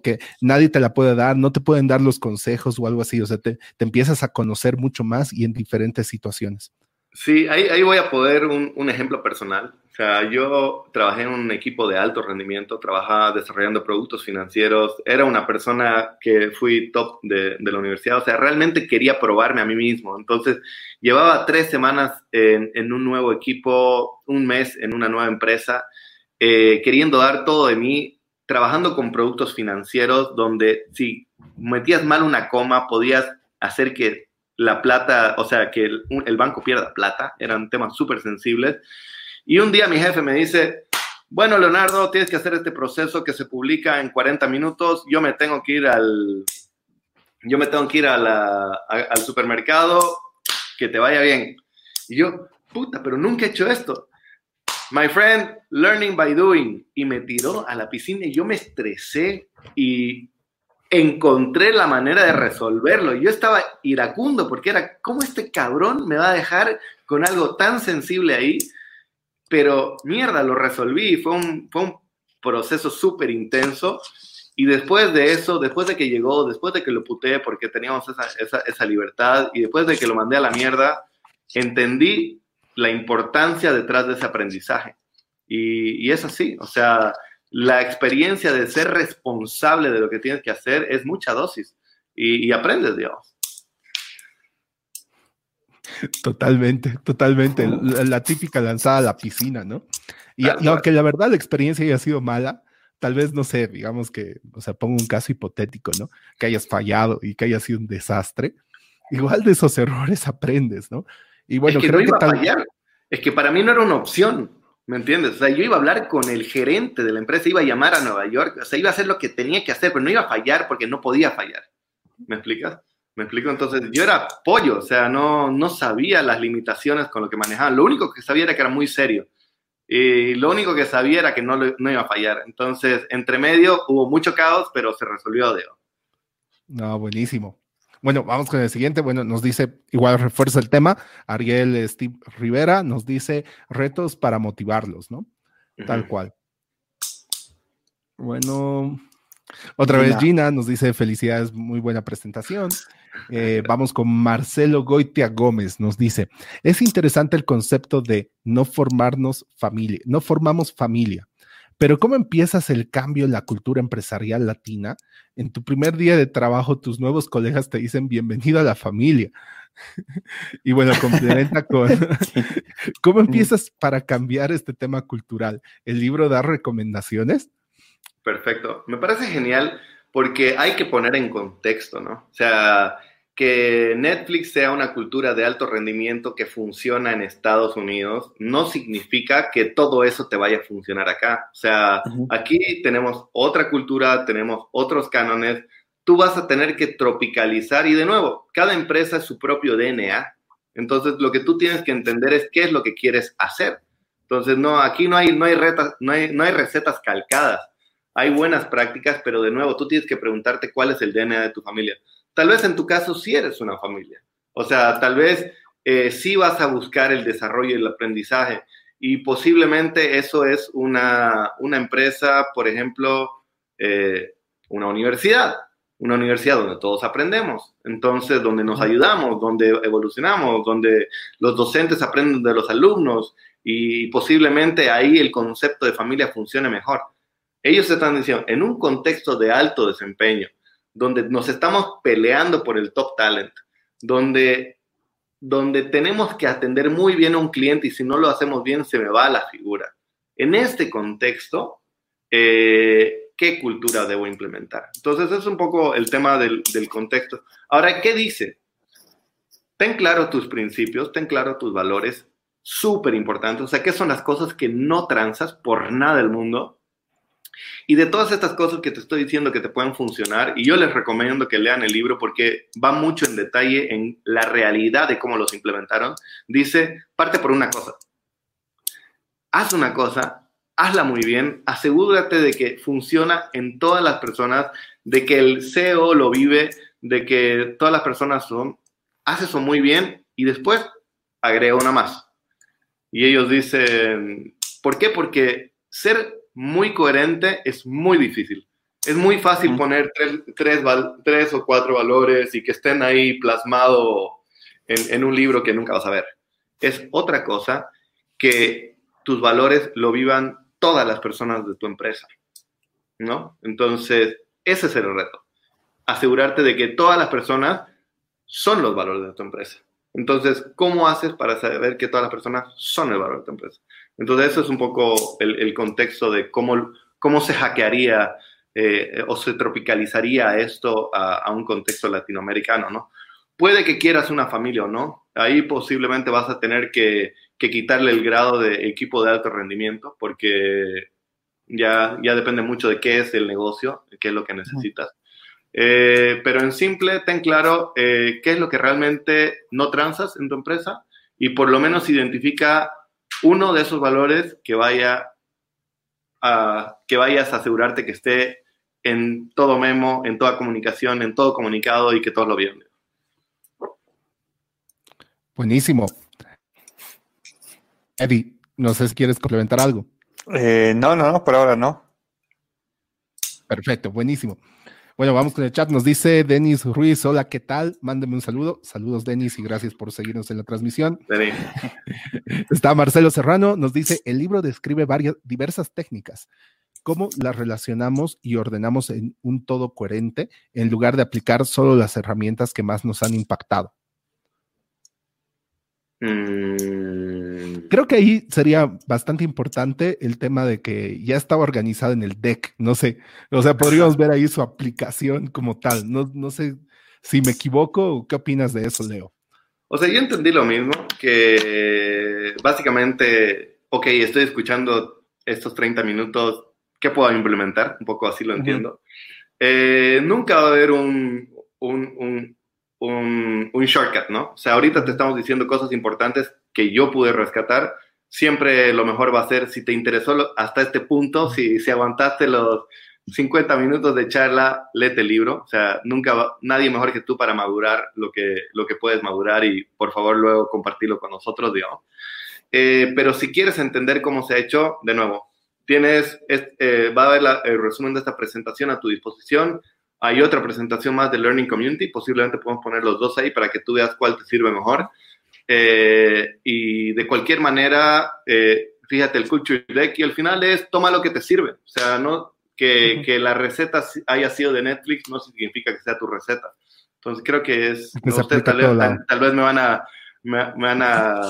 Que nadie te la puede dar, no te pueden dar los consejos o algo así, o sea, te, empiezas a conocer mucho más y en diferentes situaciones. Sí, ahí, voy a poder un, ejemplo personal. O sea, yo trabajé en un equipo de alto rendimiento, trabajaba desarrollando productos financieros, era una persona que fui top de, la universidad, o sea, realmente quería probarme a mí mismo. Entonces, llevaba tres semanas en, un nuevo equipo, un mes en una nueva empresa, eh, queriendo dar todo de mí trabajando con productos financieros donde si metías mal una coma podías hacer que la plata, o sea, que el, banco pierda plata, eran temas súper sensibles. Y un día mi jefe me dice, bueno, Leonardo, tienes que hacer este proceso que se publica en 40 minutos, yo me tengo que ir al, yo me tengo que ir al supermercado, que te vaya bien. Y yo, puta, pero nunca he hecho esto. My friend, learning by doing. Y me tiró a la piscina y yo me estresé y encontré la manera de resolverlo. Yo estaba iracundo porque era, ¿cómo este cabrón me va a dejar con algo tan sensible ahí? Pero mierda, lo resolví. Fue un, fue un proceso súper intenso. Y después de eso, después de que llegó, después de que lo puté porque teníamos esa, esa, esa libertad y después de que lo mandé a la mierda, entendí la importancia detrás de ese aprendizaje. Y, es así, o sea, la experiencia de ser responsable de lo que tienes que hacer es mucha dosis y, aprendes, Dios. Totalmente, totalmente. La, típica lanzada a la piscina, ¿no? Y, aunque la verdad la experiencia haya sido mala, tal vez, no sé, digamos que, o sea, pongo un caso hipotético, ¿no? Que hayas fallado y que haya sido un desastre. Igual de esos errores <laughs> aprendes, ¿no? Y bueno, es que creo que tal... Es que para mí no era una opción. ¿Me entiendes? O sea, yo iba a hablar con el gerente de la empresa, iba a llamar a Nueva York, o sea, iba a hacer lo que tenía que hacer, pero no iba a fallar porque no podía fallar. ¿Me explicas? ¿Me explico? Entonces, yo era pollo, o sea, no, no sabía las limitaciones con lo que manejaba. Lo único que sabía era que era muy serio. Y lo único que sabía era que no, no iba a fallar. Entonces, entre medio hubo mucho caos, pero se resolvió de No, buenísimo. Bueno, vamos con el siguiente. Bueno, nos dice, igual refuerza el tema, Ariel Steve Rivera nos dice retos para motivarlos, ¿no? Tal cual. Bueno, otra vez Gina nos dice felicidades, muy buena presentación. Eh, vamos con Marcelo Goitia Gómez, nos dice, es interesante el concepto de no formarnos familia, no formamos familia. Pero ¿cómo empiezas el cambio en la cultura empresarial latina? En tu primer día de trabajo, tus nuevos colegas te dicen bienvenido a la familia. <laughs> y bueno, complementa <laughs> con <laughs> ¿cómo empiezas para cambiar este tema cultural? ¿El libro da recomendaciones? Perfecto. Me parece genial porque hay que poner en contexto, ¿no? O sea, que Netflix sea una cultura de alto rendimiento que funciona en Estados Unidos no significa que todo eso te vaya a funcionar acá. O sea, aquí tenemos otra cultura, tenemos otros cánones. Tú vas a tener que tropicalizar y de nuevo, cada empresa es su propio DNA. Entonces, lo que tú tienes que entender es qué es lo que quieres hacer. Entonces, no, aquí no hay, no hay, retas, no hay, no hay recetas calcadas. Hay buenas prácticas, pero de nuevo, tú tienes que preguntarte cuál es el DNA de tu familia Tal vez en tu caso sí eres una familia. O sea, tal vez eh, sí vas a buscar el desarrollo y el aprendizaje. Y posiblemente eso es una, empresa, por ejemplo, eh, una universidad. Una universidad donde todos aprendemos. Entonces, donde nos ayudamos, donde evolucionamos, donde los docentes aprenden de los alumnos y posiblemente ahí el concepto de familia funcione mejor. Ellos están diciendo, en un contexto de alto desempeño, donde nos estamos peleando por el top talent, donde, donde tenemos que atender muy bien a un cliente y si no lo hacemos bien se me va la figura. En este contexto, eh, ¿qué cultura debo implementar? Entonces, es un poco el tema del, del contexto. Ahora, ¿qué dice? Ten claro tus principios, ten claro tus valores, súper importante. O sea, ¿qué son las cosas que no transas por nada del mundo? Y de todas estas cosas que te estoy diciendo que te pueden funcionar, y yo les recomiendo que lean el libro porque va mucho en detalle en la realidad de cómo los implementaron, dice, parte por una cosa. Haz una cosa, hazla muy bien, asegúrate de que funciona en todas las personas, de que el CEO lo vive, de que todas las personas son, haz eso muy bien y después agrega una más. Y ellos dicen, ¿por qué? Porque ser muy coherente es muy difícil. Es muy fácil poner tres, tres, o cuatro valores y que estén ahí plasmados en, en un libro que nunca vas a ver. Es otra cosa que tus valores lo vivan todas las personas de tu empresa, ¿no? Entonces, ese es el reto. Asegurarte de que todas las personas son los valores de tu empresa. Entonces, ¿cómo haces para saber que todas las personas son el valor de tu empresa? Entonces, eso es un poco el, contexto de cómo, cómo se hackearía eh, o se tropicalizaría esto a, un contexto latinoamericano, ¿no? Puede que quieras una familia o no, ahí posiblemente vas a tener que, quitarle el grado de equipo de alto rendimiento porque ya, ya depende mucho de qué es el negocio, qué es lo que necesitas. Eh, pero en simple, ten claro eh, qué es lo que realmente no transas en tu empresa y por lo menos identifica uno de esos valores que vaya a, que vayas a asegurarte que esté en todo memo, en toda comunicación, en todo comunicado y que todos lo vean. Buenísimo. Eddie, no sé si quieres complementar algo. Eh, no, no, no, por ahora no. Perfecto, buenísimo. Bueno, vamos con el chat. Nos dice Denis Ruiz, hola, ¿qué tal? Mándeme un saludo. Saludos, Denis, y gracias por seguirnos en la transmisión. <laughs> Está Marcelo Serrano, nos dice, el libro describe varias, diversas técnicas. ¿Cómo las relacionamos y ordenamos en un todo coherente en lugar de aplicar solo las herramientas que más nos han impactado? Mm. Creo que ahí sería bastante importante el tema de que ya estaba organizado en el deck, no sé, o sea, podríamos ver ahí su aplicación como tal, no, no sé si me equivoco, ¿qué opinas de eso, Leo? O sea, yo entendí lo mismo, que básicamente, ok, estoy escuchando estos 30 minutos, ¿qué puedo implementar? Un poco así lo entiendo. Eh, nunca va a haber un, un un, shortcut, ¿no? O sea, ahorita te estamos diciendo cosas importantes que yo pude rescatar. Siempre lo mejor va a ser, si te interesó hasta este punto, si, si aguantaste los 50 minutos de charla, léete el libro. O sea, nunca nadie mejor que tú para madurar lo que, lo que puedes madurar y por favor luego compartirlo con nosotros, digamos. Eh, pero si quieres entender cómo se ha hecho, de nuevo, tienes, eh, va a haber el resumen de esta presentación a tu disposición hay otra presentación más de Learning Community, posiblemente podemos poner los dos ahí para que tú veas cuál te sirve mejor. Eh, y de cualquier manera, eh, fíjate, el Culture Deck y al final es toma lo que te sirve. O sea, no que, que, la receta haya sido de Netflix no significa que sea tu receta. Entonces creo que es, ustedes tal, vez me van a, me, van a,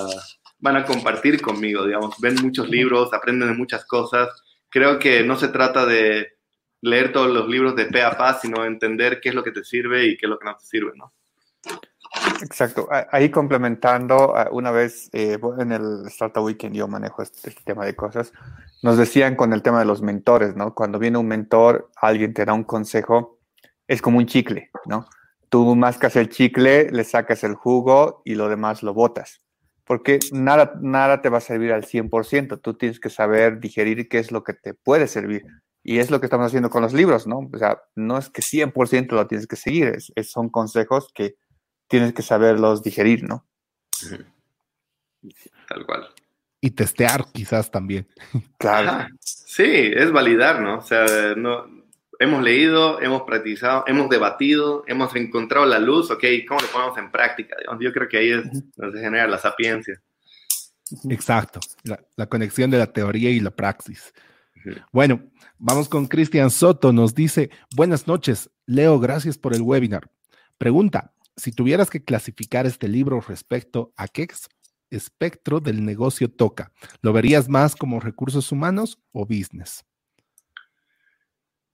van a compartir conmigo, digamos, ven muchos libros, aprenden de muchas cosas. Creo que no se trata de, leer todos los libros de pe a pa, sino entender qué es lo que te sirve y qué es lo que no te sirve, ¿no? Exacto. Ahí complementando, una vez eh, en el Startup Weekend yo manejo este, este, tema de cosas, nos decían con el tema de los mentores, ¿no? Cuando viene un mentor, alguien te da un consejo, es como un chicle, ¿no? Tú mascas el chicle, le sacas el jugo y lo demás lo botas. Porque nada, nada te va a servir al 100%. Tú tienes que saber digerir qué es lo que te puede servir. Y es lo que estamos haciendo con los libros, ¿no? O sea, no es que 100% lo tienes que seguir, es, son consejos que tienes que saberlos digerir, ¿no? Tal cual. Y testear quizás también. Claro. Sí, es validar, ¿no? O sea, no, hemos leído, hemos practicado, hemos debatido, hemos encontrado la luz, ok, ¿cómo lo ponemos en práctica? Yo creo que ahí es donde se genera la sapiencia. Exacto, la, la, conexión de la teoría y la praxis. Bueno, Vamos con Cristian Soto, nos dice, buenas noches, Leo, gracias por el webinar. Pregunta, si tuvieras que clasificar este libro respecto a qué espectro del negocio toca, ¿lo verías más como recursos humanos o business?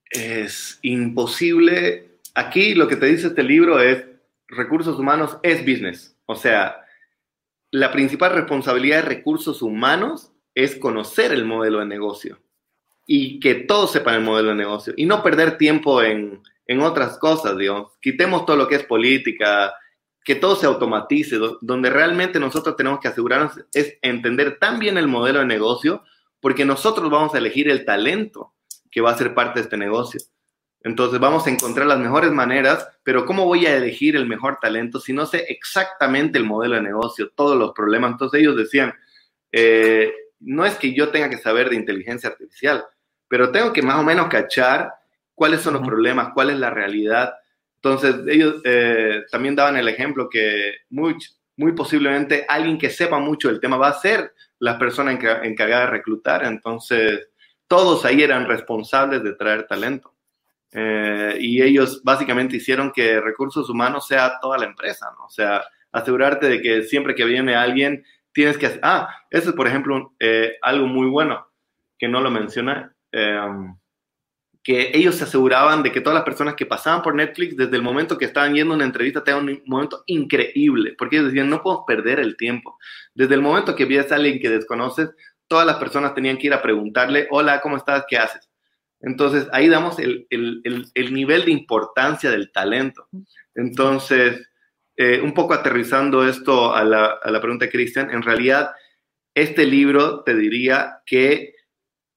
Es imposible. Aquí lo que te dice este libro es recursos humanos es business. O sea, la principal responsabilidad de recursos humanos es conocer el modelo de negocio y que todos sepan el modelo de negocio y no perder tiempo en, en otras cosas, digamos. Quitemos todo lo que es política, que todo se automatice, donde realmente nosotros tenemos que asegurarnos es entender tan bien el modelo de negocio, porque nosotros vamos a elegir el talento que va a ser parte de este negocio. Entonces vamos a encontrar las mejores maneras, pero ¿cómo voy a elegir el mejor talento si no sé exactamente el modelo de negocio, todos los problemas? Entonces ellos decían, eh, no es que yo tenga que saber de inteligencia artificial, pero tengo que más o menos cachar cuáles son los problemas, cuál es la realidad. Entonces, ellos eh, también daban el ejemplo que muy, muy posiblemente alguien que sepa mucho del tema va a ser la persona encargada de reclutar. Entonces, todos ahí eran responsables de traer talento. Eh, y ellos básicamente hicieron que recursos humanos sea toda la empresa, ¿no? O sea, asegurarte de que siempre que viene alguien, tienes que hacer, ah, eso es, por ejemplo, eh, algo muy bueno que no lo menciona, Em, que ellos se aseguraban de que todas las personas que pasaban por Netflix, desde el momento que estaban yendo a una entrevista, tengan un momento increíble, porque ellos decían, no podemos perder el tiempo. Desde el momento que ves a alguien que desconoces, todas las personas tenían que ir a preguntarle, hola, ¿cómo estás? ¿Qué haces? Entonces, ahí damos el, el, el, nivel de importancia del talento. Entonces, eh, un poco aterrizando esto a la, a la pregunta de Cristian, en realidad, este libro te diría que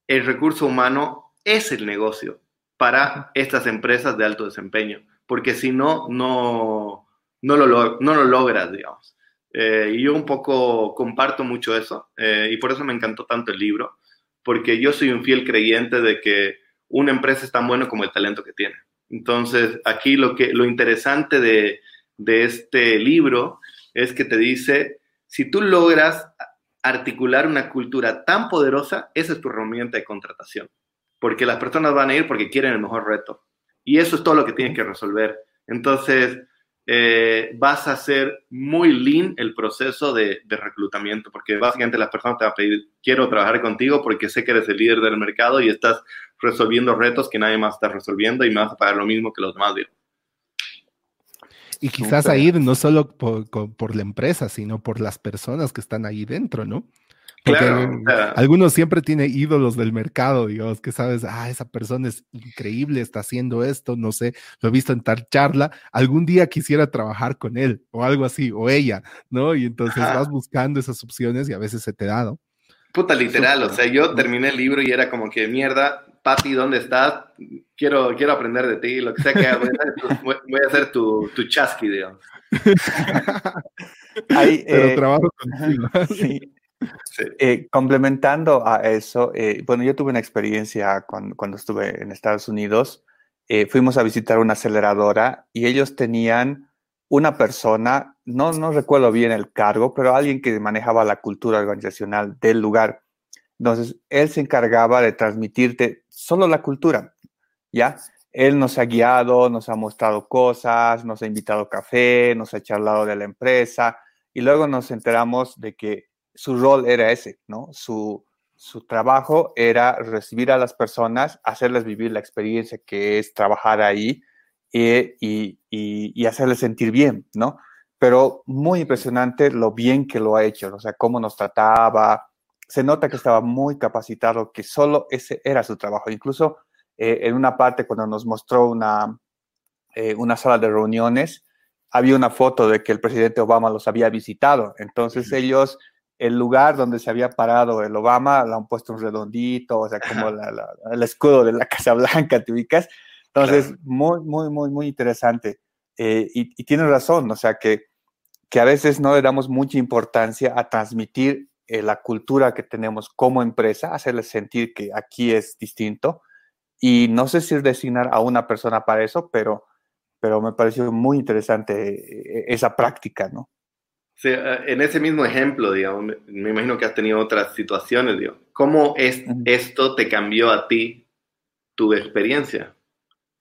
el recurso humano es el negocio para estas empresas de alto desempeño, porque si no, no, no, lo, no lo logras, digamos. Eh, y yo un poco comparto mucho eso, eh, y por eso me encantó tanto el libro, porque yo soy un fiel creyente de que una empresa es tan buena como el talento que tiene. Entonces, aquí lo, que, lo interesante de, de este libro es que te dice, si tú logras articular una cultura tan poderosa, esa es tu herramienta de contratación, porque las personas van a ir porque quieren el mejor reto. Y eso es todo lo que tienes que resolver. Entonces, eh, vas a hacer muy lean el proceso de, de, reclutamiento, porque básicamente las personas te van a pedir, quiero trabajar contigo porque sé que eres el líder del mercado y estás resolviendo retos que nadie más está resolviendo y me vas a pagar lo mismo que los demás. Y quizás ahí no solo por, por, la empresa, sino por las personas que están ahí dentro, ¿no? Porque claro, algunos siempre tienen ídolos del mercado, Dios, que sabes, ah, esa persona es increíble, está haciendo esto, no sé, lo he visto en tal charla, algún día quisiera trabajar con él o algo así, o ella, ¿no? Y entonces Ajá. vas buscando esas opciones y a veces se te da, ¿no? Puta, literal, o sea, yo terminé el libro y era como que, mierda, Pati, ¿dónde estás? Quiero, quiero aprender de ti, lo que sea que haga, voy a hacer tu, <laughs> tu, chasqui, digamos. <laughs> Ahí, Pero eh, trabajo contigo. <laughs> Sí. Sí. Eh, complementando a eso, eh, bueno, yo tuve una experiencia cuando, cuando estuve en Estados Unidos. Eh, fuimos a visitar una aceleradora y ellos tenían una persona, no, no recuerdo bien el cargo, pero alguien que manejaba la cultura organizacional del lugar. Entonces, él se encargaba de transmitirte solo la cultura, ¿ya? Él nos ha guiado, nos ha mostrado cosas, nos ha invitado a café, nos ha charlado de la empresa y luego nos enteramos de que su rol era ese, ¿no? Su, su trabajo era recibir a las personas, hacerles vivir la experiencia que es trabajar ahí y, y, y, hacerles sentir bien, ¿no? Pero muy impresionante lo bien que lo ha hecho, o sea, cómo nos trataba, se nota que estaba muy capacitado, que solo ese era su trabajo. Incluso eh, en una parte cuando nos mostró una, eh, una sala de reuniones, había una foto de que el presidente Obama los había visitado. Entonces ellos, el lugar donde se había parado el Obama, lo han puesto un redondito, o sea, como la, la, el escudo de la Casa Blanca, ¿te ubicas? Entonces, claro. muy, muy, muy, muy interesante. Eh, y, y tienes razón, o sea, que, que a veces no le damos mucha importancia a transmitir eh, la cultura que tenemos como empresa, hacerles sentir que aquí es distinto. Y no sé si designar a una persona para eso, pero, pero me pareció muy interesante eh, esa práctica, ¿no? Sí, en ese mismo ejemplo, digamos, me, me imagino que has tenido otras situaciones, digo. ¿Cómo es, esto te cambió a ti tu experiencia?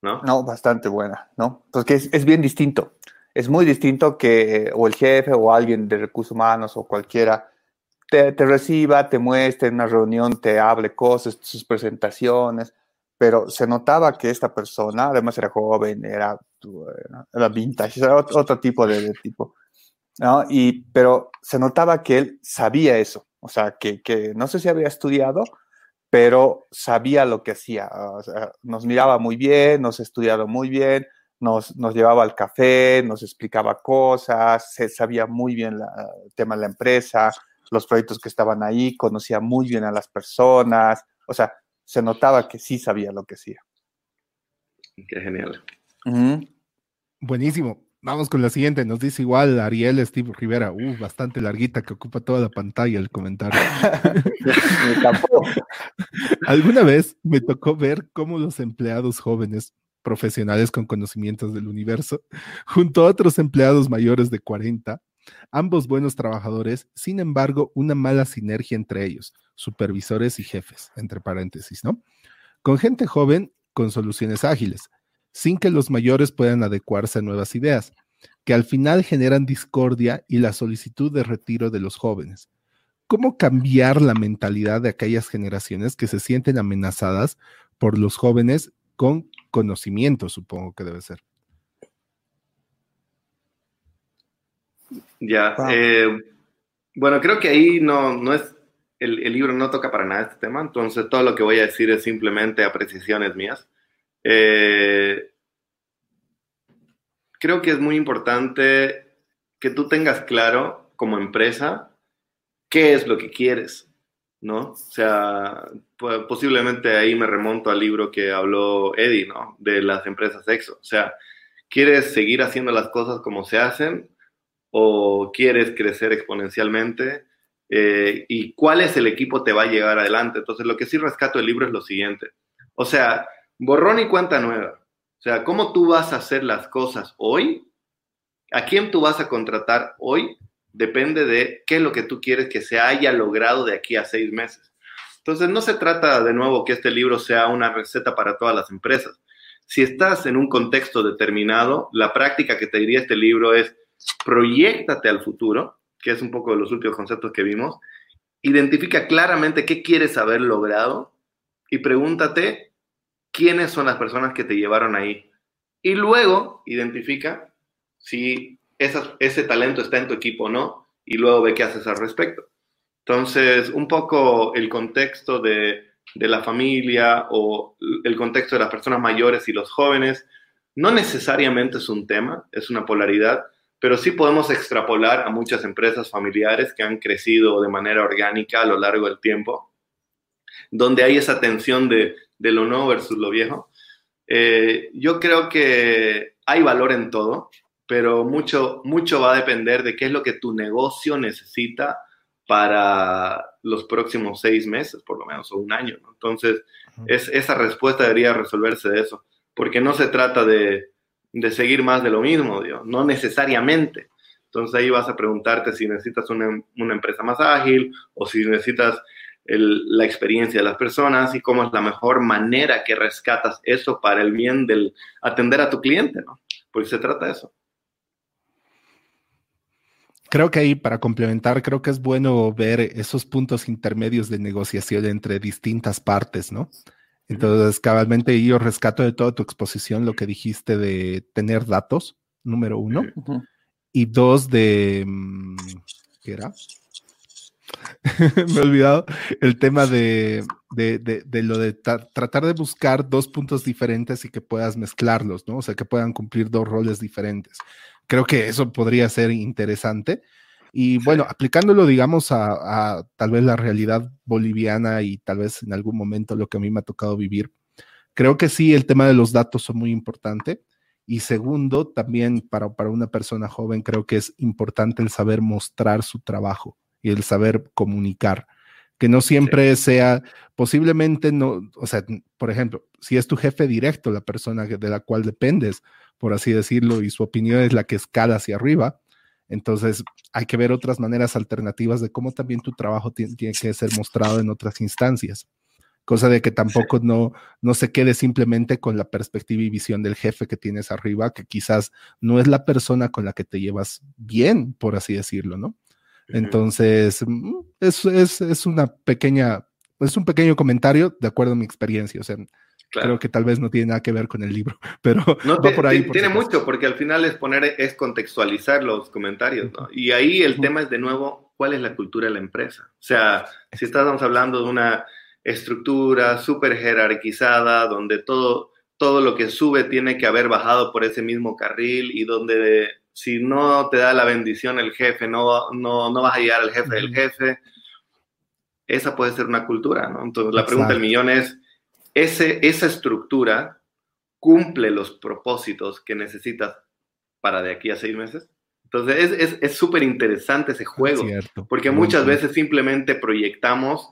¿No? Bastante buena, ¿no? Porque es, es bien distinto. Es muy distinto que o el jefe o alguien de recursos humanos o cualquiera te, te, reciba, te muestre en una reunión, te hable cosas, sus presentaciones, pero se notaba que esta persona, además era joven, era, era vintage, era otro, otro tipo de, de, tipo, ¿no? Y, pero se notaba que él sabía eso, o sea, que, que no sé si había estudiado, pero sabía lo que hacía, o sea, nos miraba muy bien, nos estudiaba muy bien, nos, nos, llevaba al café, nos explicaba cosas, se sabía muy bien la, el tema de la empresa, los proyectos que estaban ahí, conocía muy bien a las personas, o sea, se notaba que sí sabía lo que hacía. Qué genial. Uh -huh. Buenísimo. Vamos con la siguiente. Nos dice igual Ariel Steve Rivera. Uh, bastante larguita que ocupa toda la pantalla el comentario. <laughs> <laughs> Alguna vez me tocó ver cómo los empleados jóvenes, profesionales con conocimientos del universo, junto a otros empleados mayores de 40, ambos buenos trabajadores, sin embargo, una mala sinergia entre ellos, supervisores y jefes, entre paréntesis, ¿no? Con gente joven, con soluciones ágiles, sin que los mayores puedan adecuarse a nuevas ideas, que al final generan discordia y la solicitud de retiro de los jóvenes. ¿Cómo cambiar la mentalidad de aquellas generaciones que se sienten amenazadas por los jóvenes con conocimiento, supongo que debe ser? Ya, wow. eh, bueno, creo que ahí no, no es, el, el, libro no toca para nada este tema, entonces todo lo que voy a decir es simplemente apreciaciones mías. Eh, creo que es muy importante que tú tengas claro como empresa qué es lo que quieres, ¿no? O sea, posiblemente ahí me remonto al libro que habló Eddie, ¿no? De las empresas EXO. O sea, ¿quieres seguir haciendo las cosas como se hacen o quieres crecer exponencialmente eh, y cuál es el equipo te va a llegar adelante. Entonces, lo que sí rescato del libro es lo siguiente. O sea, borrón y cuenta nueva. O sea, cómo tú vas a hacer las cosas hoy, a quién tú vas a contratar hoy, depende de qué es lo que tú quieres que se haya logrado de aquí a seis meses. Entonces, no se trata de nuevo que este libro sea una receta para todas las empresas. Si estás en un contexto determinado, la práctica que te diría este libro es proyectate al futuro, que es un poco de los últimos conceptos que vimos, identifica claramente qué quieres haber logrado y pregúntate quiénes son las personas que te llevaron ahí. Y luego identifica si ese talento está en tu equipo o no, y luego ve qué haces al respecto. Entonces, un poco el contexto de, de la familia o el contexto de las personas mayores y los jóvenes no necesariamente es un tema, es una polaridad, pero sí podemos extrapolar a muchas empresas familiares que han crecido de manera orgánica a lo largo del tiempo, donde hay esa tensión de, de lo nuevo versus lo viejo. Eh, yo creo que hay valor en todo, pero mucho, mucho va a depender de qué es lo que tu negocio necesita para los próximos seis meses, por lo menos, o un año. Entonces, es, esa respuesta debería resolverse de eso, porque no se trata de, de seguir más de lo mismo, Dios, no necesariamente. Entonces ahí vas a preguntarte si necesitas una, una empresa más ágil o si necesitas la experiencia de las personas y cómo es la mejor manera que rescatas eso para el bien del atender a tu cliente, ¿no? Porque se trata de eso. Creo que ahí, para complementar, creo que es bueno ver esos puntos intermedios de negociación entre distintas partes, ¿no? Entonces, cabalmente yo rescato de toda tu exposición lo que dijiste de tener datos, número uno, y dos de, mm, ¿qué era? <laughs> Me he olvidado el tema de, lo de tratar de buscar dos puntos diferentes y que puedas mezclarlos, ¿no? O sea, que puedan cumplir dos roles diferentes. Creo que eso podría ser interesante. Y bueno, aplicándolo, digamos, a, tal vez la realidad boliviana y tal vez en algún momento lo que a mí me ha tocado vivir, creo que sí, el tema de los datos son muy importante. Y segundo, también para, para una persona joven, creo que es importante el saber mostrar su trabajo y el saber comunicar. Que no siempre sea, posiblemente no, o sea, por ejemplo, si es tu jefe directo, la persona de la cual dependes, por así decirlo, y su opinión es la que escala hacia arriba, entonces, hay que ver otras maneras alternativas de cómo también tu trabajo tiene, que ser mostrado en otras instancias. Cosa de que tampoco no, no se quede simplemente con la perspectiva y visión del jefe que tienes arriba, que quizás no es la persona con la que te llevas bien, por así decirlo, ¿no? Entonces, mm, es, es, es una pequeña, es un pequeño comentario de acuerdo a mi experiencia. O sea, Creo que tal vez no tiene nada que ver con el libro, <laughs> pero no, va por ahí. tiene mucho, porque al final es poner, es contextualizar los comentarios, ¿no? Y ahí el tema es de nuevo, ¿cuál es la cultura de la empresa? O sea, si estamos hablando de una estructura súper jerarquizada, donde todo, todo lo que sube tiene que haber bajado por ese mismo carril y donde si no te da la bendición el jefe, no, no, no vas a llegar al jefe del jefe, esa puede ser una cultura, ¿no? Entonces la pregunta del millón es, esa estructura cumple los propósitos que necesitas para de aquí a seis meses. Entonces es súper interesante ese juego, porque muchas veces simplemente proyectamos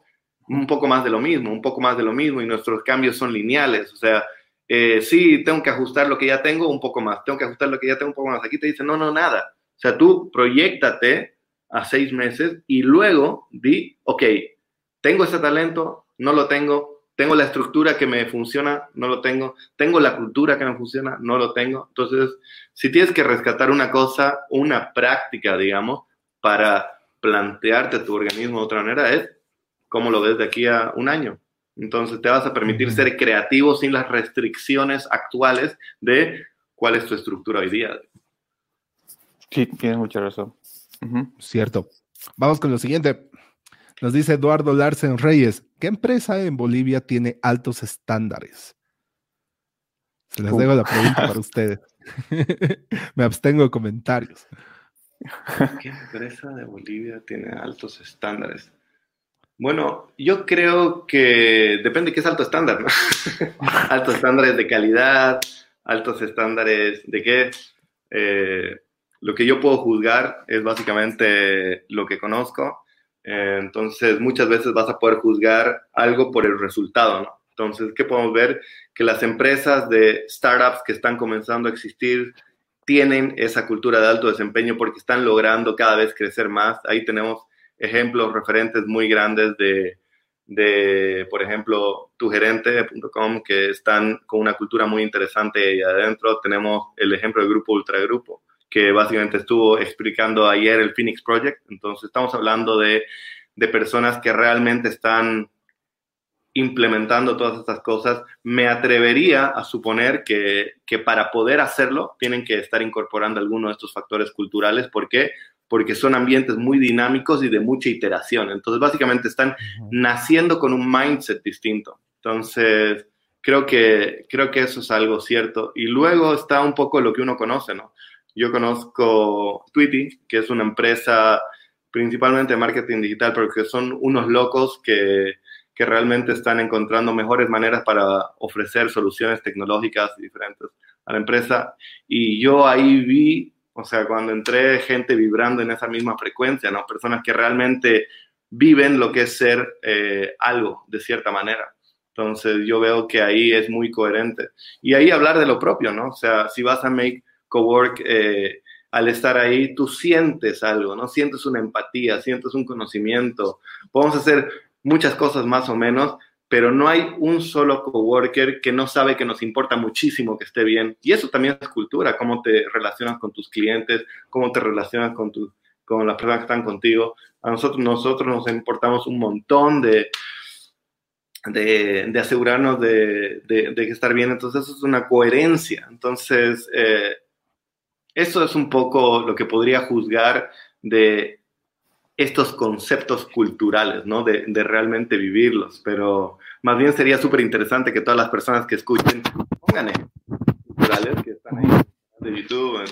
un poco más de lo mismo, un poco más de lo mismo y nuestros cambios son lineales. O sea, eh, sí, tengo que ajustar lo que ya tengo un poco más, tengo que ajustar lo que ya tengo un poco más. Aquí te dicen, no, no, nada. O sea, tú proyectate a seis meses y luego di, ok, tengo ese talento, no lo tengo, tengo la estructura que me funciona, no lo tengo, tengo la cultura que me funciona, no lo tengo. Entonces, si tienes que rescatar una cosa, una práctica, digamos, para plantearte tu organismo de otra manera, es cómo lo ves de aquí a un año. Entonces, te vas a permitir ser creativo sin las restricciones actuales de cuál es tu estructura hoy día. Sí, tienes mucha razón. Cierto. Vamos con lo siguiente. Nos dice Eduardo Larsen Reyes, ¿qué empresa en Bolivia tiene altos estándares? Se les dejo la pregunta para <laughs> ustedes. <laughs> Me abstengo de comentarios. ¿Qué empresa de Bolivia tiene altos estándares? Bueno, yo creo que depende de qué es alto estándar, ¿no? <laughs> altos estándares de calidad, altos estándares de qué. Eh, lo que yo puedo juzgar es básicamente lo que conozco eh, entonces, muchas veces vas a poder juzgar algo por el resultado. Entonces, ¿qué podemos ver? Que las empresas de startups que están comenzando a existir tienen esa cultura de alto desempeño porque están logrando cada vez crecer más. Ahí tenemos ejemplos referentes muy grandes de, de por ejemplo, tugerente.com, que están con una cultura muy interesante ahí adentro. Tenemos el ejemplo del grupo Ultragrupo, que básicamente estuvo explicando ayer el Phoenix Project. Entonces, estamos hablando de, de personas que realmente están implementando todas estas cosas, me atrevería a suponer que, que, para poder hacerlo tienen que estar incorporando algunos de estos factores culturales. ¿Por qué? Porque son ambientes muy dinámicos y de mucha iteración. Entonces, básicamente están naciendo con un mindset distinto. Entonces, creo que, creo que eso es algo cierto. Y luego está un poco lo que uno conoce, ¿no? Yo conozco Tweety, que es una empresa principalmente de marketing digital, pero que son unos locos que que realmente están encontrando mejores maneras para ofrecer soluciones tecnológicas diferentes a la empresa. Y yo ahí vi, o sea, cuando entré, gente vibrando en esa misma frecuencia, ¿no? Personas que realmente viven lo que es ser eh, algo, de cierta manera. Entonces yo veo que ahí es muy coherente. Y ahí hablar de lo propio, ¿no? O sea, si vas a Make Cowork, eh, al estar ahí, tú sientes algo, ¿no? Sientes una empatía, sientes un conocimiento. Podemos hacer muchas cosas más o menos, pero no hay un solo coworker que no sabe que nos importa muchísimo que esté bien. Y eso también es cultura, cómo te relacionas con tus clientes, cómo te relacionas con, tu, con las personas que están contigo. A nosotros, nosotros nos importamos un montón de, de, asegurarnos de, de, estar bien. Entonces, eso es una coherencia. Entonces, eh, eso es un poco lo que podría juzgar de estos conceptos culturales, ¿no? De, realmente vivirlos, pero más bien sería súper interesante que todas las personas que escuchen pongan ejemplos culturales que están ahí de YouTube,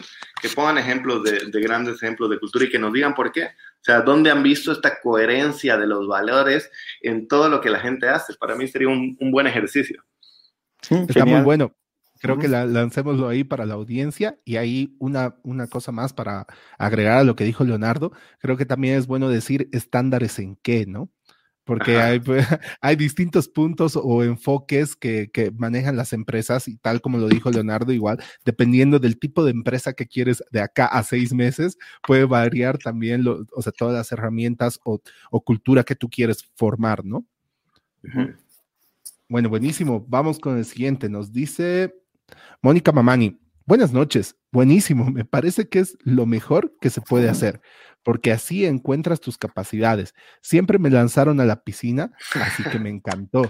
que pongan ejemplos de, grandes ejemplos de cultura y que nos digan por qué. O sea, ¿dónde han visto esta coherencia de los valores en todo lo que la gente hace? Para mí sería un, buen ejercicio. Está muy bueno. Creo que la, lancémoslo ahí para la audiencia y ahí una, una cosa más para agregar a lo que dijo Leonardo. Creo que también es bueno decir estándares en qué, ¿no? Porque hay, pues, <laughs> hay, distintos puntos o enfoques que, que, manejan las empresas y tal como lo dijo Leonardo, igual, dependiendo del tipo de empresa que quieres de acá a seis meses, puede variar también, lo, o sea, todas las herramientas o, o, cultura que tú quieres formar, ¿no? Bueno, buenísimo. Vamos con el siguiente. Nos dice Mónica Mamani, buenas noches. Buenísimo, me parece que es lo mejor que se puede hacer, porque así encuentras tus capacidades. Siempre me lanzaron a la piscina, así que me encantó.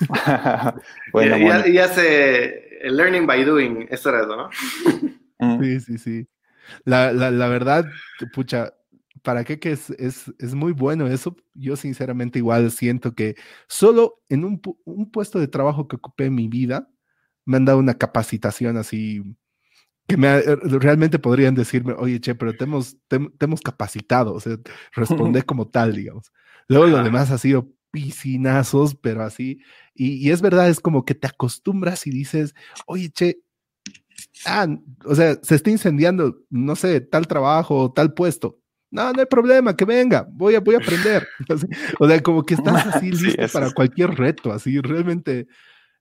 <laughs> bueno, y, hace el learning by doing, eso era eso, ¿no? Mm. sí, sí, sí. La, verdad, pucha, ¿para qué que es, es, muy bueno eso? Yo sinceramente igual siento que solo en un, un puesto de trabajo que ocupé en mi vida, me han dado una capacitación así que me, eh, realmente podrían decirme, oye, che, pero te hemos, hemos capacitado, o sea, responde <laughs> como tal, digamos. Luego lo demás ha sido piscinazos, pero así, y, es verdad, es como que te acostumbras y dices, oye, che, ah, o sea, se está incendiando, no sé, tal trabajo, tal puesto. No, no hay problema, que venga, voy a, voy a aprender. <laughs> o sea, como que estás así <laughs> listo para cualquier reto, así realmente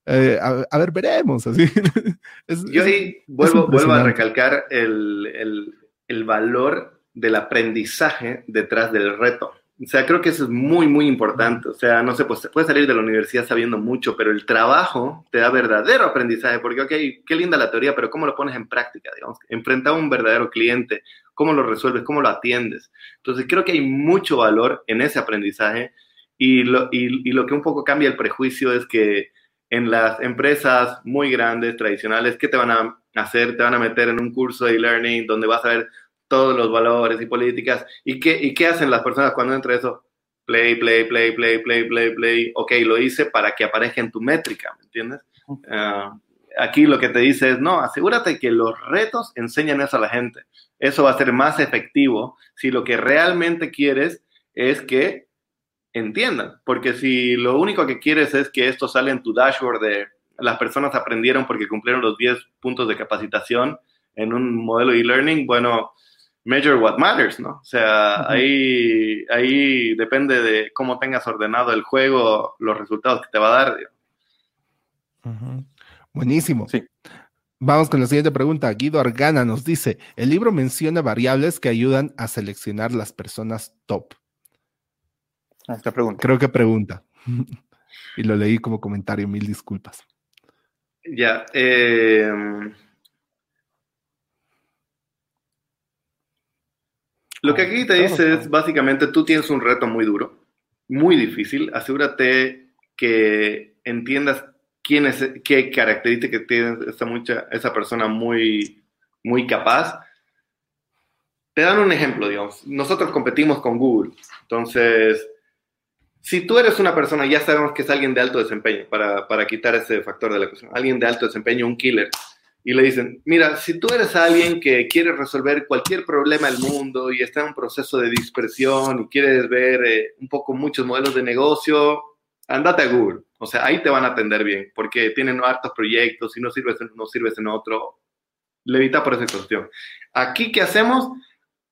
eh, a, ver, veremos. Así. <laughs> Yo ahí vuelvo, vuelvo a recalcar el, el, valor del aprendizaje detrás del reto. O sea, creo que eso es muy, muy importante. O sea, no sé, pues puedes salir de la universidad sabiendo mucho, pero el trabajo te da verdadero aprendizaje, porque, ok, qué linda la teoría, pero ¿cómo lo pones en práctica? Digamos, enfrentar a un verdadero cliente, ¿cómo lo resuelves? ¿Cómo lo atiendes? Entonces, creo que hay mucho valor en ese aprendizaje y lo, y, y lo que un poco cambia el prejuicio es que en las empresas muy grandes, tradicionales, ¿qué te van a hacer? Te van a meter en un curso de e-learning donde vas a ver todos los valores y políticas. ¿Y qué, ¿Y qué hacen las personas cuando entra eso? Play, play, play, play, play, play, play. Ok, lo hice para que aparezca en tu métrica, ¿me entiendes? Ah, aquí lo que te dice es, no, asegúrate que los retos enseñan eso a la gente. Eso va a ser más efectivo si lo que realmente quieres es que entiendan, porque si lo único que quieres es que esto sale en tu dashboard de las personas aprendieron porque cumplieron los 10 puntos de capacitación en un modelo e-learning, bueno, measure what matters, ¿no? O sea, ahí, ahí depende de cómo tengas ordenado el juego, los resultados que te va a dar. Buenísimo. Sí. Vamos con la siguiente pregunta. Guido Argana nos dice, el libro menciona variables que ayudan a seleccionar las personas top. Ah, esta pregunta. Creo que pregunta. <laughs> y lo leí como comentario, mil disculpas. Ya. Eh, lo que aquí te dice es básicamente tú tienes un reto muy duro, muy difícil. Asegúrate que entiendas quién es, qué características tiene esa, mucha, esa persona muy, muy capaz. Te dan un ejemplo, digamos. Nosotros competimos con Google. Entonces, si tú eres una persona, ya sabemos que es alguien de alto desempeño, para, para quitar ese factor de la ecuación, alguien de alto desempeño, un killer, y le dicen, mira, si tú eres alguien que quiere resolver cualquier problema del mundo y está en un proceso de dispersión y quieres ver eh, un poco muchos modelos de negocio, andate a Google. O sea, ahí te van a atender bien, porque tienen hartos proyectos y no sirves no sirves en otro. Levita por esa cuestión. Aquí, ¿qué hacemos?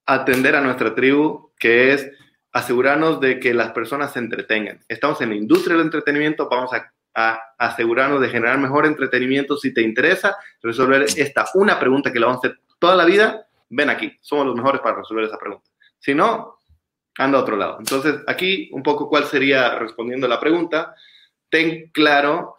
Atender a nuestra tribu, que es asegurarnos de que las personas se entretengan. Estamos en la industria del entretenimiento, vamos a, a, asegurarnos de generar mejor entretenimiento. Si te interesa resolver esta una pregunta que la vamos a hacer toda la vida, ven aquí, somos los mejores para resolver esa pregunta. Si no, anda a otro lado. Entonces, aquí un poco cuál sería, respondiendo a la pregunta, ten claro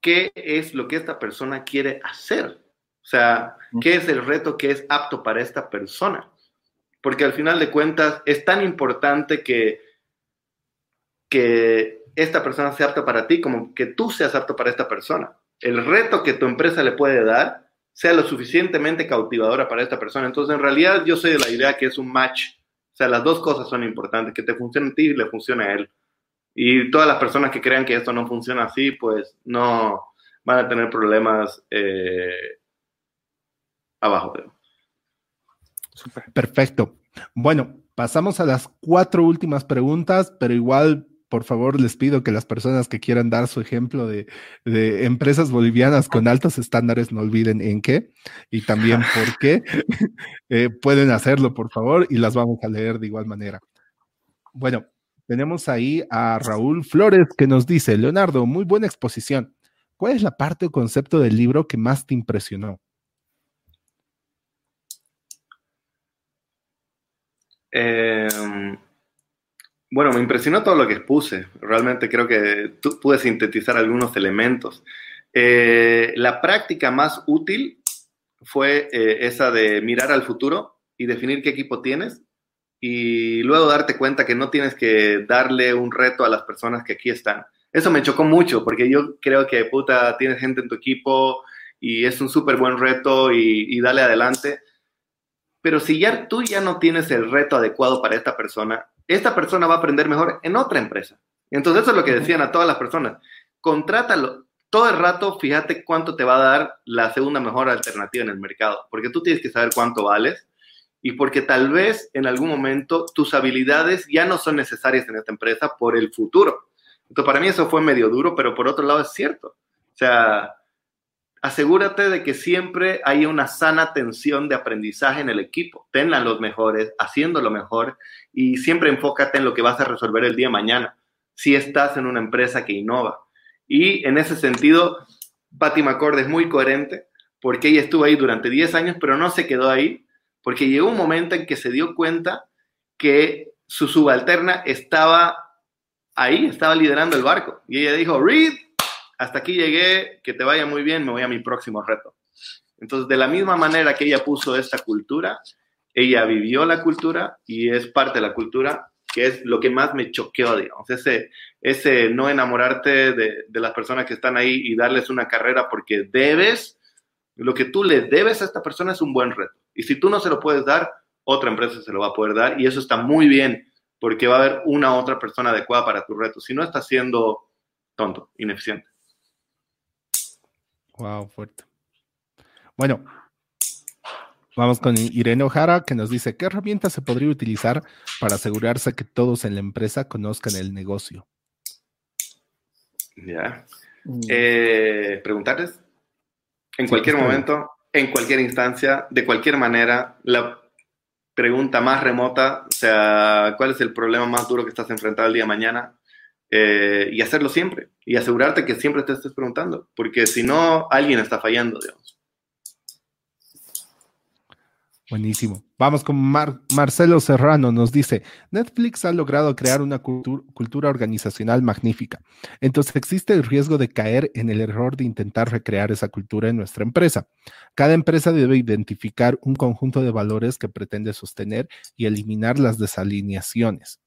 qué es lo que esta persona quiere hacer. O sea, qué es el reto que es apto para esta persona. Porque al final de cuentas es tan importante que, que esta persona sea apta para ti como que tú seas apto para esta persona. El reto que tu empresa le puede dar sea lo suficientemente cautivadora para esta persona. Entonces, en realidad, yo soy de la idea que es un match. O sea, las dos cosas son importantes, que te funcione a ti y le funcione a él. Y todas las personas que crean que esto no funciona así, pues no van a tener problemas eh, abajo. Perfecto. Bueno, pasamos a las cuatro últimas preguntas, pero igual por favor, les pido que las personas que quieran dar su ejemplo de, empresas bolivianas con altos estándares no olviden en qué y también <laughs> por qué. Eh, pueden hacerlo, por favor, y las vamos a leer de igual manera. Bueno, tenemos ahí a Raúl Flores que nos dice, Leonardo, muy buena exposición. ¿Cuál es la parte o concepto del libro que más te impresionó? Eh, bueno, me impresionó todo lo que expuse. Realmente creo que pude sintetizar algunos elementos. Eh, la práctica más útil fue eh, esa de mirar al futuro y definir qué equipo tienes y luego darte cuenta que no tienes que darle un reto a las personas que aquí están. Eso me chocó mucho porque yo creo que puta, tienes gente en tu equipo y es un súper buen reto y dale adelante. Pero si ya tú ya no tienes el reto adecuado para esta persona, esta persona va a aprender mejor en otra empresa. Entonces eso es lo que decían a todas las personas. Contrátalo. Todo el rato, fíjate cuánto te va a dar la segunda mejor alternativa en el mercado, porque tú tienes que saber cuánto vales y porque tal vez en algún momento tus habilidades ya no son necesarias en esta empresa por el futuro. Entonces, para mí eso fue medio duro, pero por otro lado es cierto. O sea, asegúrate de que siempre haya una sana tensión de aprendizaje en el equipo. Tenla los mejores, haciendo lo mejor y siempre enfócate en lo que vas a resolver el día de mañana, si estás en una empresa que innova. Y en ese sentido, Patty McCord es muy coherente porque ella estuvo ahí durante 10 años, pero no se quedó ahí, porque llegó un momento en que se dio cuenta que su subalterna estaba ahí, estaba liderando el barco. Y ella dijo, Reed, hasta aquí llegué, que te vaya muy bien, me voy a mi próximo reto. Entonces, de la misma manera que ella puso esta cultura, ella vivió la cultura y es parte de la cultura, que es lo que más me choqueó, digamos, ese, ese no enamorarte de, de las personas que están ahí y darles una carrera porque debes, lo que tú le debes a esta persona es un buen reto. Y si tú no se lo puedes dar, otra empresa se lo va a poder dar y eso está muy bien porque va a haber una otra persona adecuada para tu reto. Si no, estás siendo tonto, ineficiente. Wow, fuerte. Bueno, vamos con Irene Ojara que nos dice, ¿qué herramienta se podría utilizar para asegurarse que todos en la empresa conozcan el negocio? Ya. Mm. Eh, preguntarles, en cualquier momento, en cualquier instancia, de cualquier manera, la pregunta más remota, o sea, ¿cuál es el problema más duro que estás enfrentando el día de mañana? Eh, y hacerlo siempre y asegurarte que siempre te estés preguntando, porque si no, alguien está fallando, digamos. Buenísimo. Vamos con Marcelo Serrano. Nos dice, Netflix ha logrado crear una cultura organizacional magnífica. Entonces existe el riesgo de caer en el error de intentar recrear esa cultura en nuestra empresa. Cada empresa debe identificar un conjunto de valores que pretende sostener y eliminar las desalineaciones.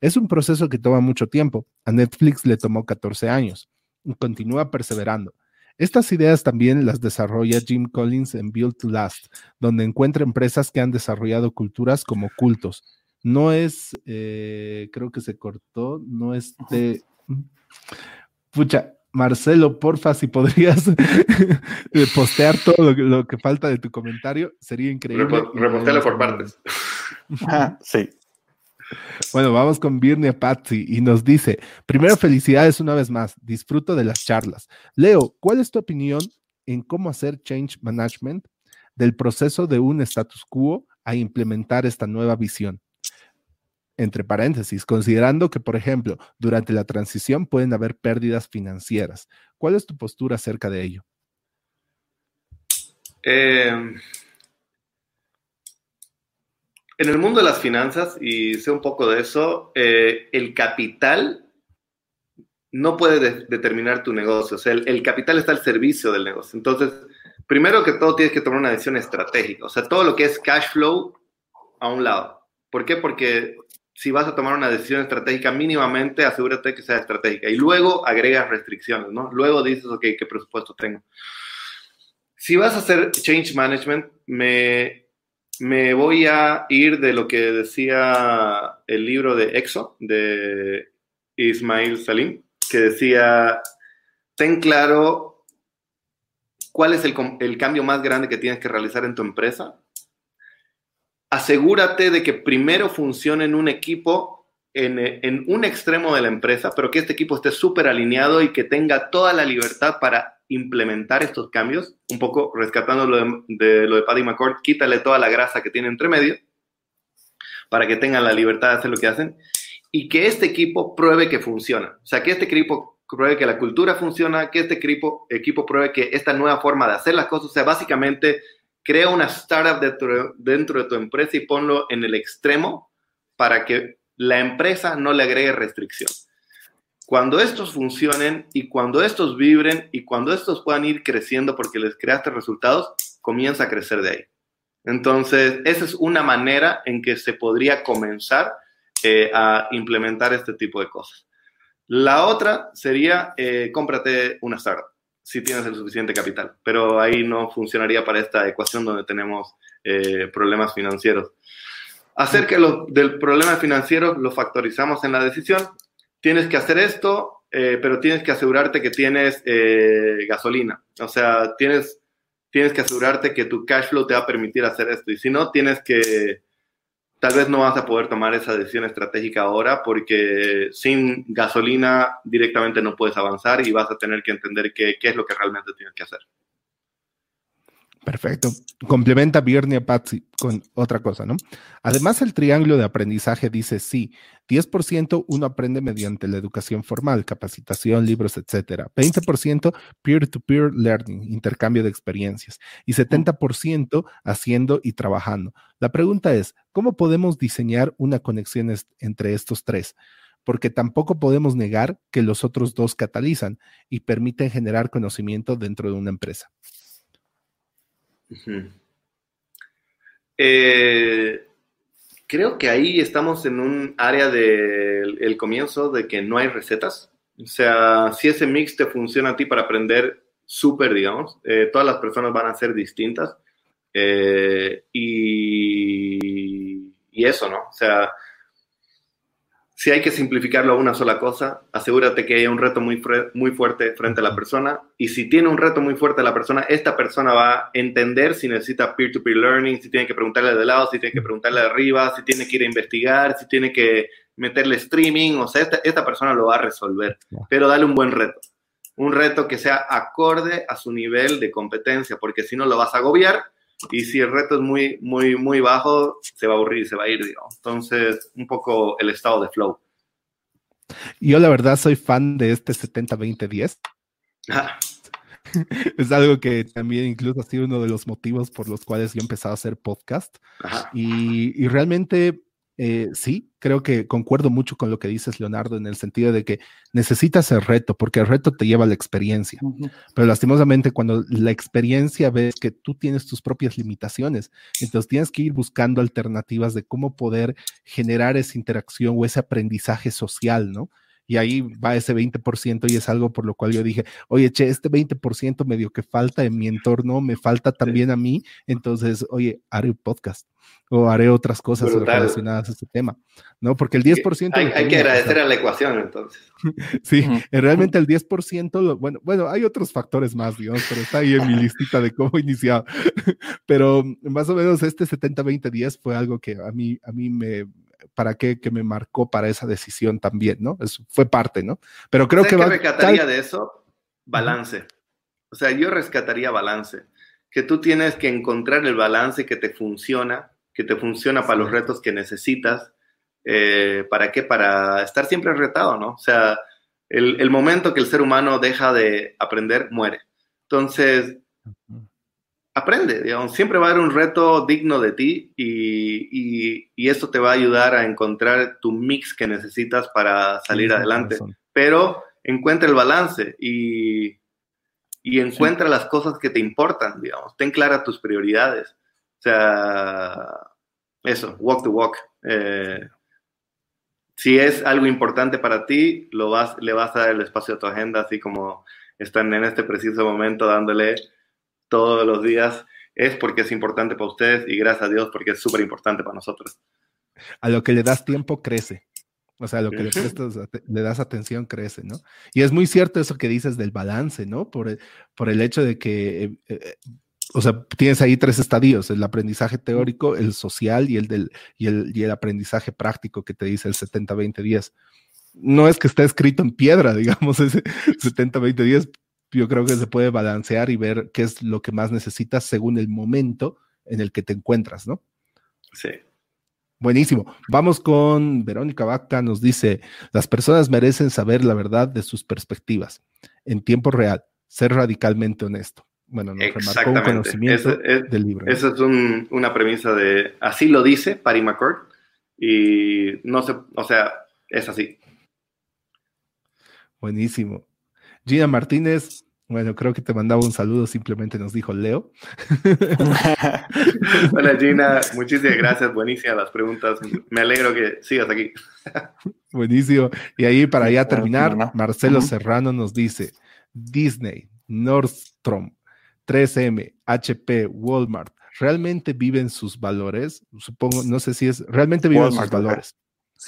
Es un proceso que toma mucho tiempo. A Netflix le tomó 14 años y continúa perseverando. Estas ideas también las desarrolla Jim Collins en Build to Last, donde encuentra empresas que han desarrollado culturas como cultos. No es, eh, creo que se cortó, no es de... Pucha, Marcelo, porfa, si podrías <laughs> postear todo lo, que falta de tu comentario, sería increíble. Repostearlo por partes. sí. Bueno, vamos con Virnia Patsy y nos dice, primero felicidades una vez más, disfruto de las charlas. Leo, ¿cuál es tu opinión en cómo hacer change management del proceso de un status quo a implementar esta nueva visión? Entre paréntesis, considerando que, por ejemplo, durante la transición pueden haber pérdidas financieras. ¿Cuál es tu postura acerca de ello? Eh, en el mundo de las finanzas, y sé un poco de eso, eh, el capital no puede determinar tu negocio. O sea, el, capital está al servicio del negocio. Entonces, primero que todo, tienes que tomar una decisión estratégica. O sea, todo lo que es cash flow a un lado. ¿Por qué? Porque si vas a tomar una decisión estratégica, mínimamente asegúrate que sea estratégica. Y luego agregas restricciones, ¿no? Luego dices, ok, ¿qué presupuesto tengo? Si vas a hacer change management, me me voy a ir de lo que decía el libro de Exo de Ismail Salim, que decía, ten claro cuál es el, cambio más grande que tienes que realizar en tu empresa. Asegúrate de que primero funcione en un equipo, en, en un extremo de la empresa, pero que este equipo esté súper alineado y que tenga toda la libertad para implementar estos cambios, un poco rescatando lo de, lo de Paddy McCord, quítale toda la grasa que tiene entre medio para que tengan la libertad de hacer lo que hacen y que este equipo pruebe que funciona. O sea, que este equipo pruebe que la cultura funciona, que este equipo, pruebe que esta nueva forma de hacer las cosas, o sea, básicamente crea una startup dentro, dentro de tu empresa y ponlo en el extremo para que la empresa no le agregue restricción. Cuando estos funcionen y cuando estos vibren y cuando estos puedan ir creciendo porque les creaste resultados, comienza a crecer de ahí. Entonces, esa es una manera en que se podría comenzar eh, a implementar este tipo de cosas. La otra sería, eh, cómprate una startup, si tienes el suficiente capital, pero ahí no funcionaría para esta ecuación donde tenemos eh, problemas financieros. Acerca del problema financiero, lo factorizamos en la decisión tienes que hacer esto, eh, pero tienes que asegurarte que tienes eh, gasolina. O sea, tienes, tienes que asegurarte que tu cash flow te va a permitir hacer esto. Y si no, tienes que, tal vez no vas a poder tomar esa decisión estratégica ahora porque sin gasolina directamente no puedes avanzar y vas a tener que entender qué, qué es lo que realmente tienes que hacer. Perfecto. Complementa Birnia Patsy con otra cosa, ¿no? Además, el triángulo de aprendizaje dice sí, 10% uno aprende mediante la educación formal, capacitación, libros, etcétera. 20% peer-to-peer learning, intercambio de experiencias. Y 70% haciendo y trabajando. La pregunta es, ¿cómo podemos diseñar una conexión entre estos tres? Porque tampoco podemos negar que los otros dos catalizan y permiten generar conocimiento dentro de una empresa. Eh, creo que ahí estamos en un área del comienzo de que no hay recetas. O sea, si ese mix te funciona a ti para aprender súper, digamos, eh, todas las personas van a ser distintas. Eh, y, y, eso, ¿no? O sea, si hay que simplificarlo a una sola cosa, asegúrate que haya un reto muy, muy fuerte frente a la persona. Y si tiene un reto muy fuerte a la persona, esta persona va a entender si necesita peer-to-peer learning, si tiene que preguntarle de lado, si tiene que preguntarle de arriba, si tiene que ir a investigar, si tiene que meterle streaming. O sea, esta, esta persona lo va a resolver. Pero dale un buen reto. Un reto que sea acorde a su nivel de competencia, porque si no lo vas a agobiar y si el reto es muy, muy, muy bajo, se va a aburrir se va a ir, digamos. Entonces, un poco el estado de flow. Yo la verdad soy fan de este 70-20-10. Ah. <laughs> es algo que también incluso ha sido uno de los motivos por los cuales yo he empezado a hacer podcast. Y, y, realmente eh, sí, creo que concuerdo mucho con lo que dices, Leonardo, en el sentido de que necesitas el reto, porque el reto te lleva a la experiencia. Pero lastimosamente, cuando la experiencia ves que tú tienes tus propias limitaciones, entonces tienes que ir buscando alternativas de cómo poder generar esa interacción o ese aprendizaje social, ¿no? Y ahí va ese 20% y es algo por lo cual yo dije, oye, che, este 20% medio que falta en mi entorno, me falta también a mí, entonces, oye, haré un podcast o haré otras cosas relacionadas a este tema, ¿no? Porque el 10%... Hay, hay que agradecer a la ecuación, entonces. <laughs> sí, eh, realmente el 10%, bueno, bueno, hay otros factores más, digamos, pero está ahí en mi listita de cómo <laughs> iniciar. pero más o menos este 70-20-10 fue algo que a mí, a mí me, para qué, que me marcó para esa decisión también, ¿no? Eso fue parte, ¿no? Pero creo que... ¿Qué rescataría de eso? Balance. O sea, yo rescataría balance. Que tú tienes que encontrar el balance que te funciona, que te funciona para los retos que necesitas. Eh, ¿Para qué? Para estar siempre retado, ¿no? O sea, el, el, momento que el ser humano deja de aprender, muere. Entonces, aprende, digamos, siempre va a haber un reto digno de ti y, y, esto te va a ayudar a encontrar tu mix que necesitas para salir adelante. Pero encuentra el balance y, y encuentra las cosas que te importan, digamos, ten clara tus prioridades. O sea, eso, walk the walk. Eh, si es algo importante para ti, lo vas, le vas a dar el espacio a tu agenda, así como están en este preciso momento dándole todos los días es porque es importante para ustedes y gracias a Dios porque es súper importante para nosotros. A lo que le das tiempo crece. O sea, a lo que le, prestas, le das atención crece, ¿no? Y es muy cierto eso que dices del balance, ¿no? Por el, por el hecho de que, eh, eh, o sea, tienes ahí tres estadios, el aprendizaje teórico, el social y el, del, y el, y el aprendizaje práctico que te dice el 70-20-10. No es que esté escrito en piedra, <laughs> digamos, ese 70-20-10, yo creo que se puede balancear y ver qué es lo que más necesitas según el momento en el que te encuentras, ¿no? Sí. Buenísimo. Vamos con Verónica Vaca, nos dice, las personas merecen saber la verdad de sus perspectivas en tiempo real, ser radicalmente honesto. Bueno, nos remarcó un conocimiento del libro. Esa es una premisa de, así lo dice Patty McCord, y no sé, o sea, es así. Buenísimo. Gina Martínez, bueno, creo que te mandaba un saludo, simplemente nos dijo Leo. <laughs> Hola Gina, muchísimas gracias, buenísimas las preguntas. Me alegro que sigas aquí. Buenísimo. Y ahí para ya terminar, Marcelo Serrano nos dice, Disney, Nordstrom, 3M, HP, Walmart, ¿realmente viven sus valores? Supongo, no sé si es, realmente viven sus valores.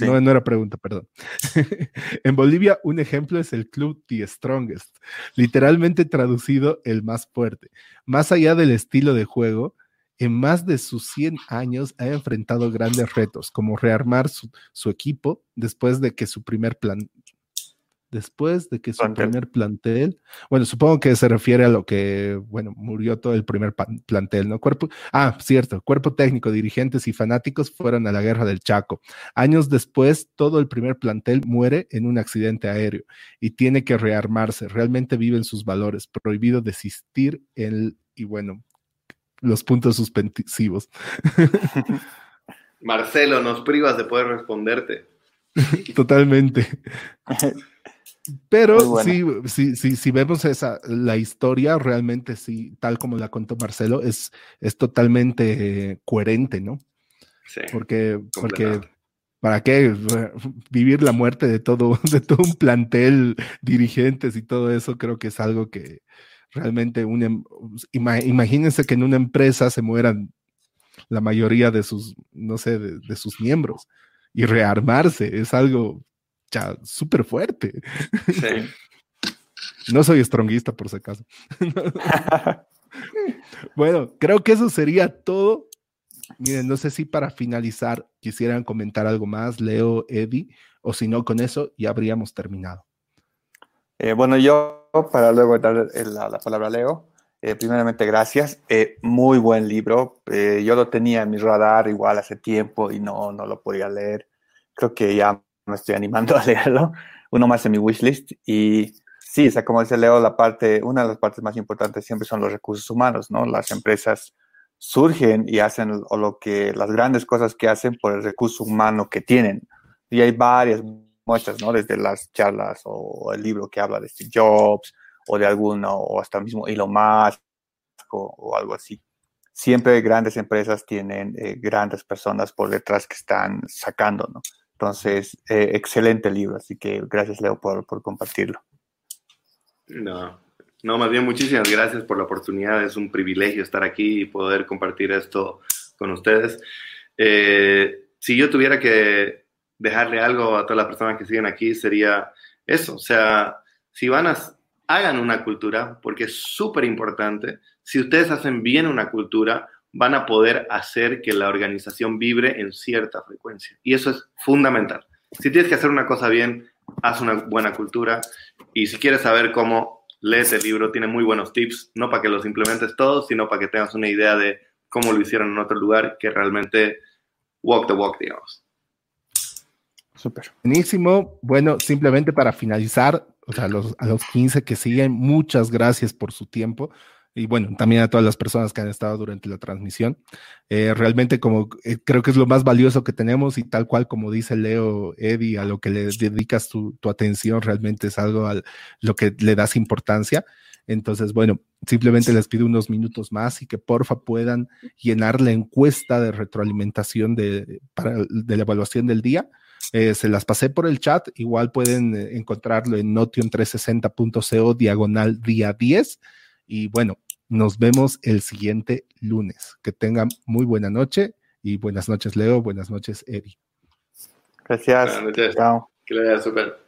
No, no era pregunta, perdón. <laughs> en Bolivia, un ejemplo es el club The Strongest, literalmente traducido el más fuerte. Más allá del estilo de juego, en más de sus 100 años ha enfrentado grandes retos, como rearmar su, su equipo después de que su primer plan, después de que su primer plantel, bueno, supongo que se refiere a lo que, bueno, murió todo el primer plantel, ¿no? Cuerpo, ah, cierto, cuerpo técnico, dirigentes y fanáticos fueron a la guerra del Chaco. Años después, todo el primer plantel muere en un accidente aéreo y tiene que rearmarse. Realmente viven sus valores, prohibido desistir en, y bueno, los puntos suspensivos. <laughs> Marcelo, nos privas de poder responderte. Totalmente. <laughs> Pero sí, sí, sí, si vemos esa, la historia, realmente sí, tal como la contó Marcelo, es, es totalmente coherente, ¿no? Sí. Porque, porque ¿para qué vivir la muerte de todo, <laughs> de todo un plantel, dirigentes y todo eso? Creo que es algo que realmente una, em, imagínense que en una empresa se mueran la mayoría de sus, no sé, de sus miembros y rearmarse es algo ya súper fuerte. Sí. <laughs> No soy stronguista, por si acaso. <laughs> bueno, creo que eso sería todo. Miren, no sé si para finalizar quisieran comentar algo más, Leo, Eddie, o si no, con eso ya habríamos terminado. Eh, bueno, yo para luego dar la, palabra a Leo, eh, primeramente gracias. Eh, muy buen libro. yo lo tenía en mi radar igual hace tiempo y no, no lo podía leer. Creo que ya me estoy animando <laughs> a leerlo, uno más en mi wishlist y sí, o sea, como dice Leo, la parte, una de las partes más importantes siempre son los recursos humanos, ¿no? Las empresas surgen y hacen o lo que, las grandes cosas que hacen por el recurso humano que tienen. Y hay varias muestras, ¿no? Desde las charlas o el libro que habla de Steve Jobs o de alguno, o hasta mismo Elon Musk o, o algo así. Siempre grandes empresas tienen eh, grandes personas por detrás que están sacando, ¿no? Entonces, eh, excelente libro, así que gracias Leo por, compartirlo. No, no, más bien muchísimas gracias por la oportunidad. Es un privilegio estar aquí y poder compartir esto con ustedes. Eh, si yo tuviera que dejarle algo a todas las personas que siguen aquí, sería eso. O sea, si van a, hagan una cultura, porque es súper importante. Si ustedes hacen bien una cultura, van a poder hacer que la organización vibre en cierta frecuencia. Y eso es fundamental. Si tienes que hacer una cosa bien, haz una buena cultura. Y si quieres saber cómo, lees el libro, tiene muy buenos tips, no para que los implementes todos, sino para que tengas una idea de cómo lo hicieron en otro lugar, que realmente walk the walk, digamos. Súper. Buenísimo. Bueno, simplemente para finalizar, o los, a los 15 que siguen, muchas gracias por su tiempo y bueno, también a todas las personas que han estado durante la transmisión. Eh, realmente como eh, creo que es lo más valioso que tenemos y tal cual como dice Leo, Eddie, a lo que le dedicas tu, tu atención realmente es algo a lo que le das importancia. Entonces, bueno, simplemente les pido unos minutos más y que porfa puedan llenar la encuesta de retroalimentación de, para, de la evaluación del día. Eh, se las pasé por el chat, igual pueden encontrarlo en notion360.co diagonal día 10 y bueno, nos vemos el siguiente lunes. Que tengan muy buena noche y buenas noches, Leo. Buenas noches, Eddie. Gracias. Chao. Que le vaya súper.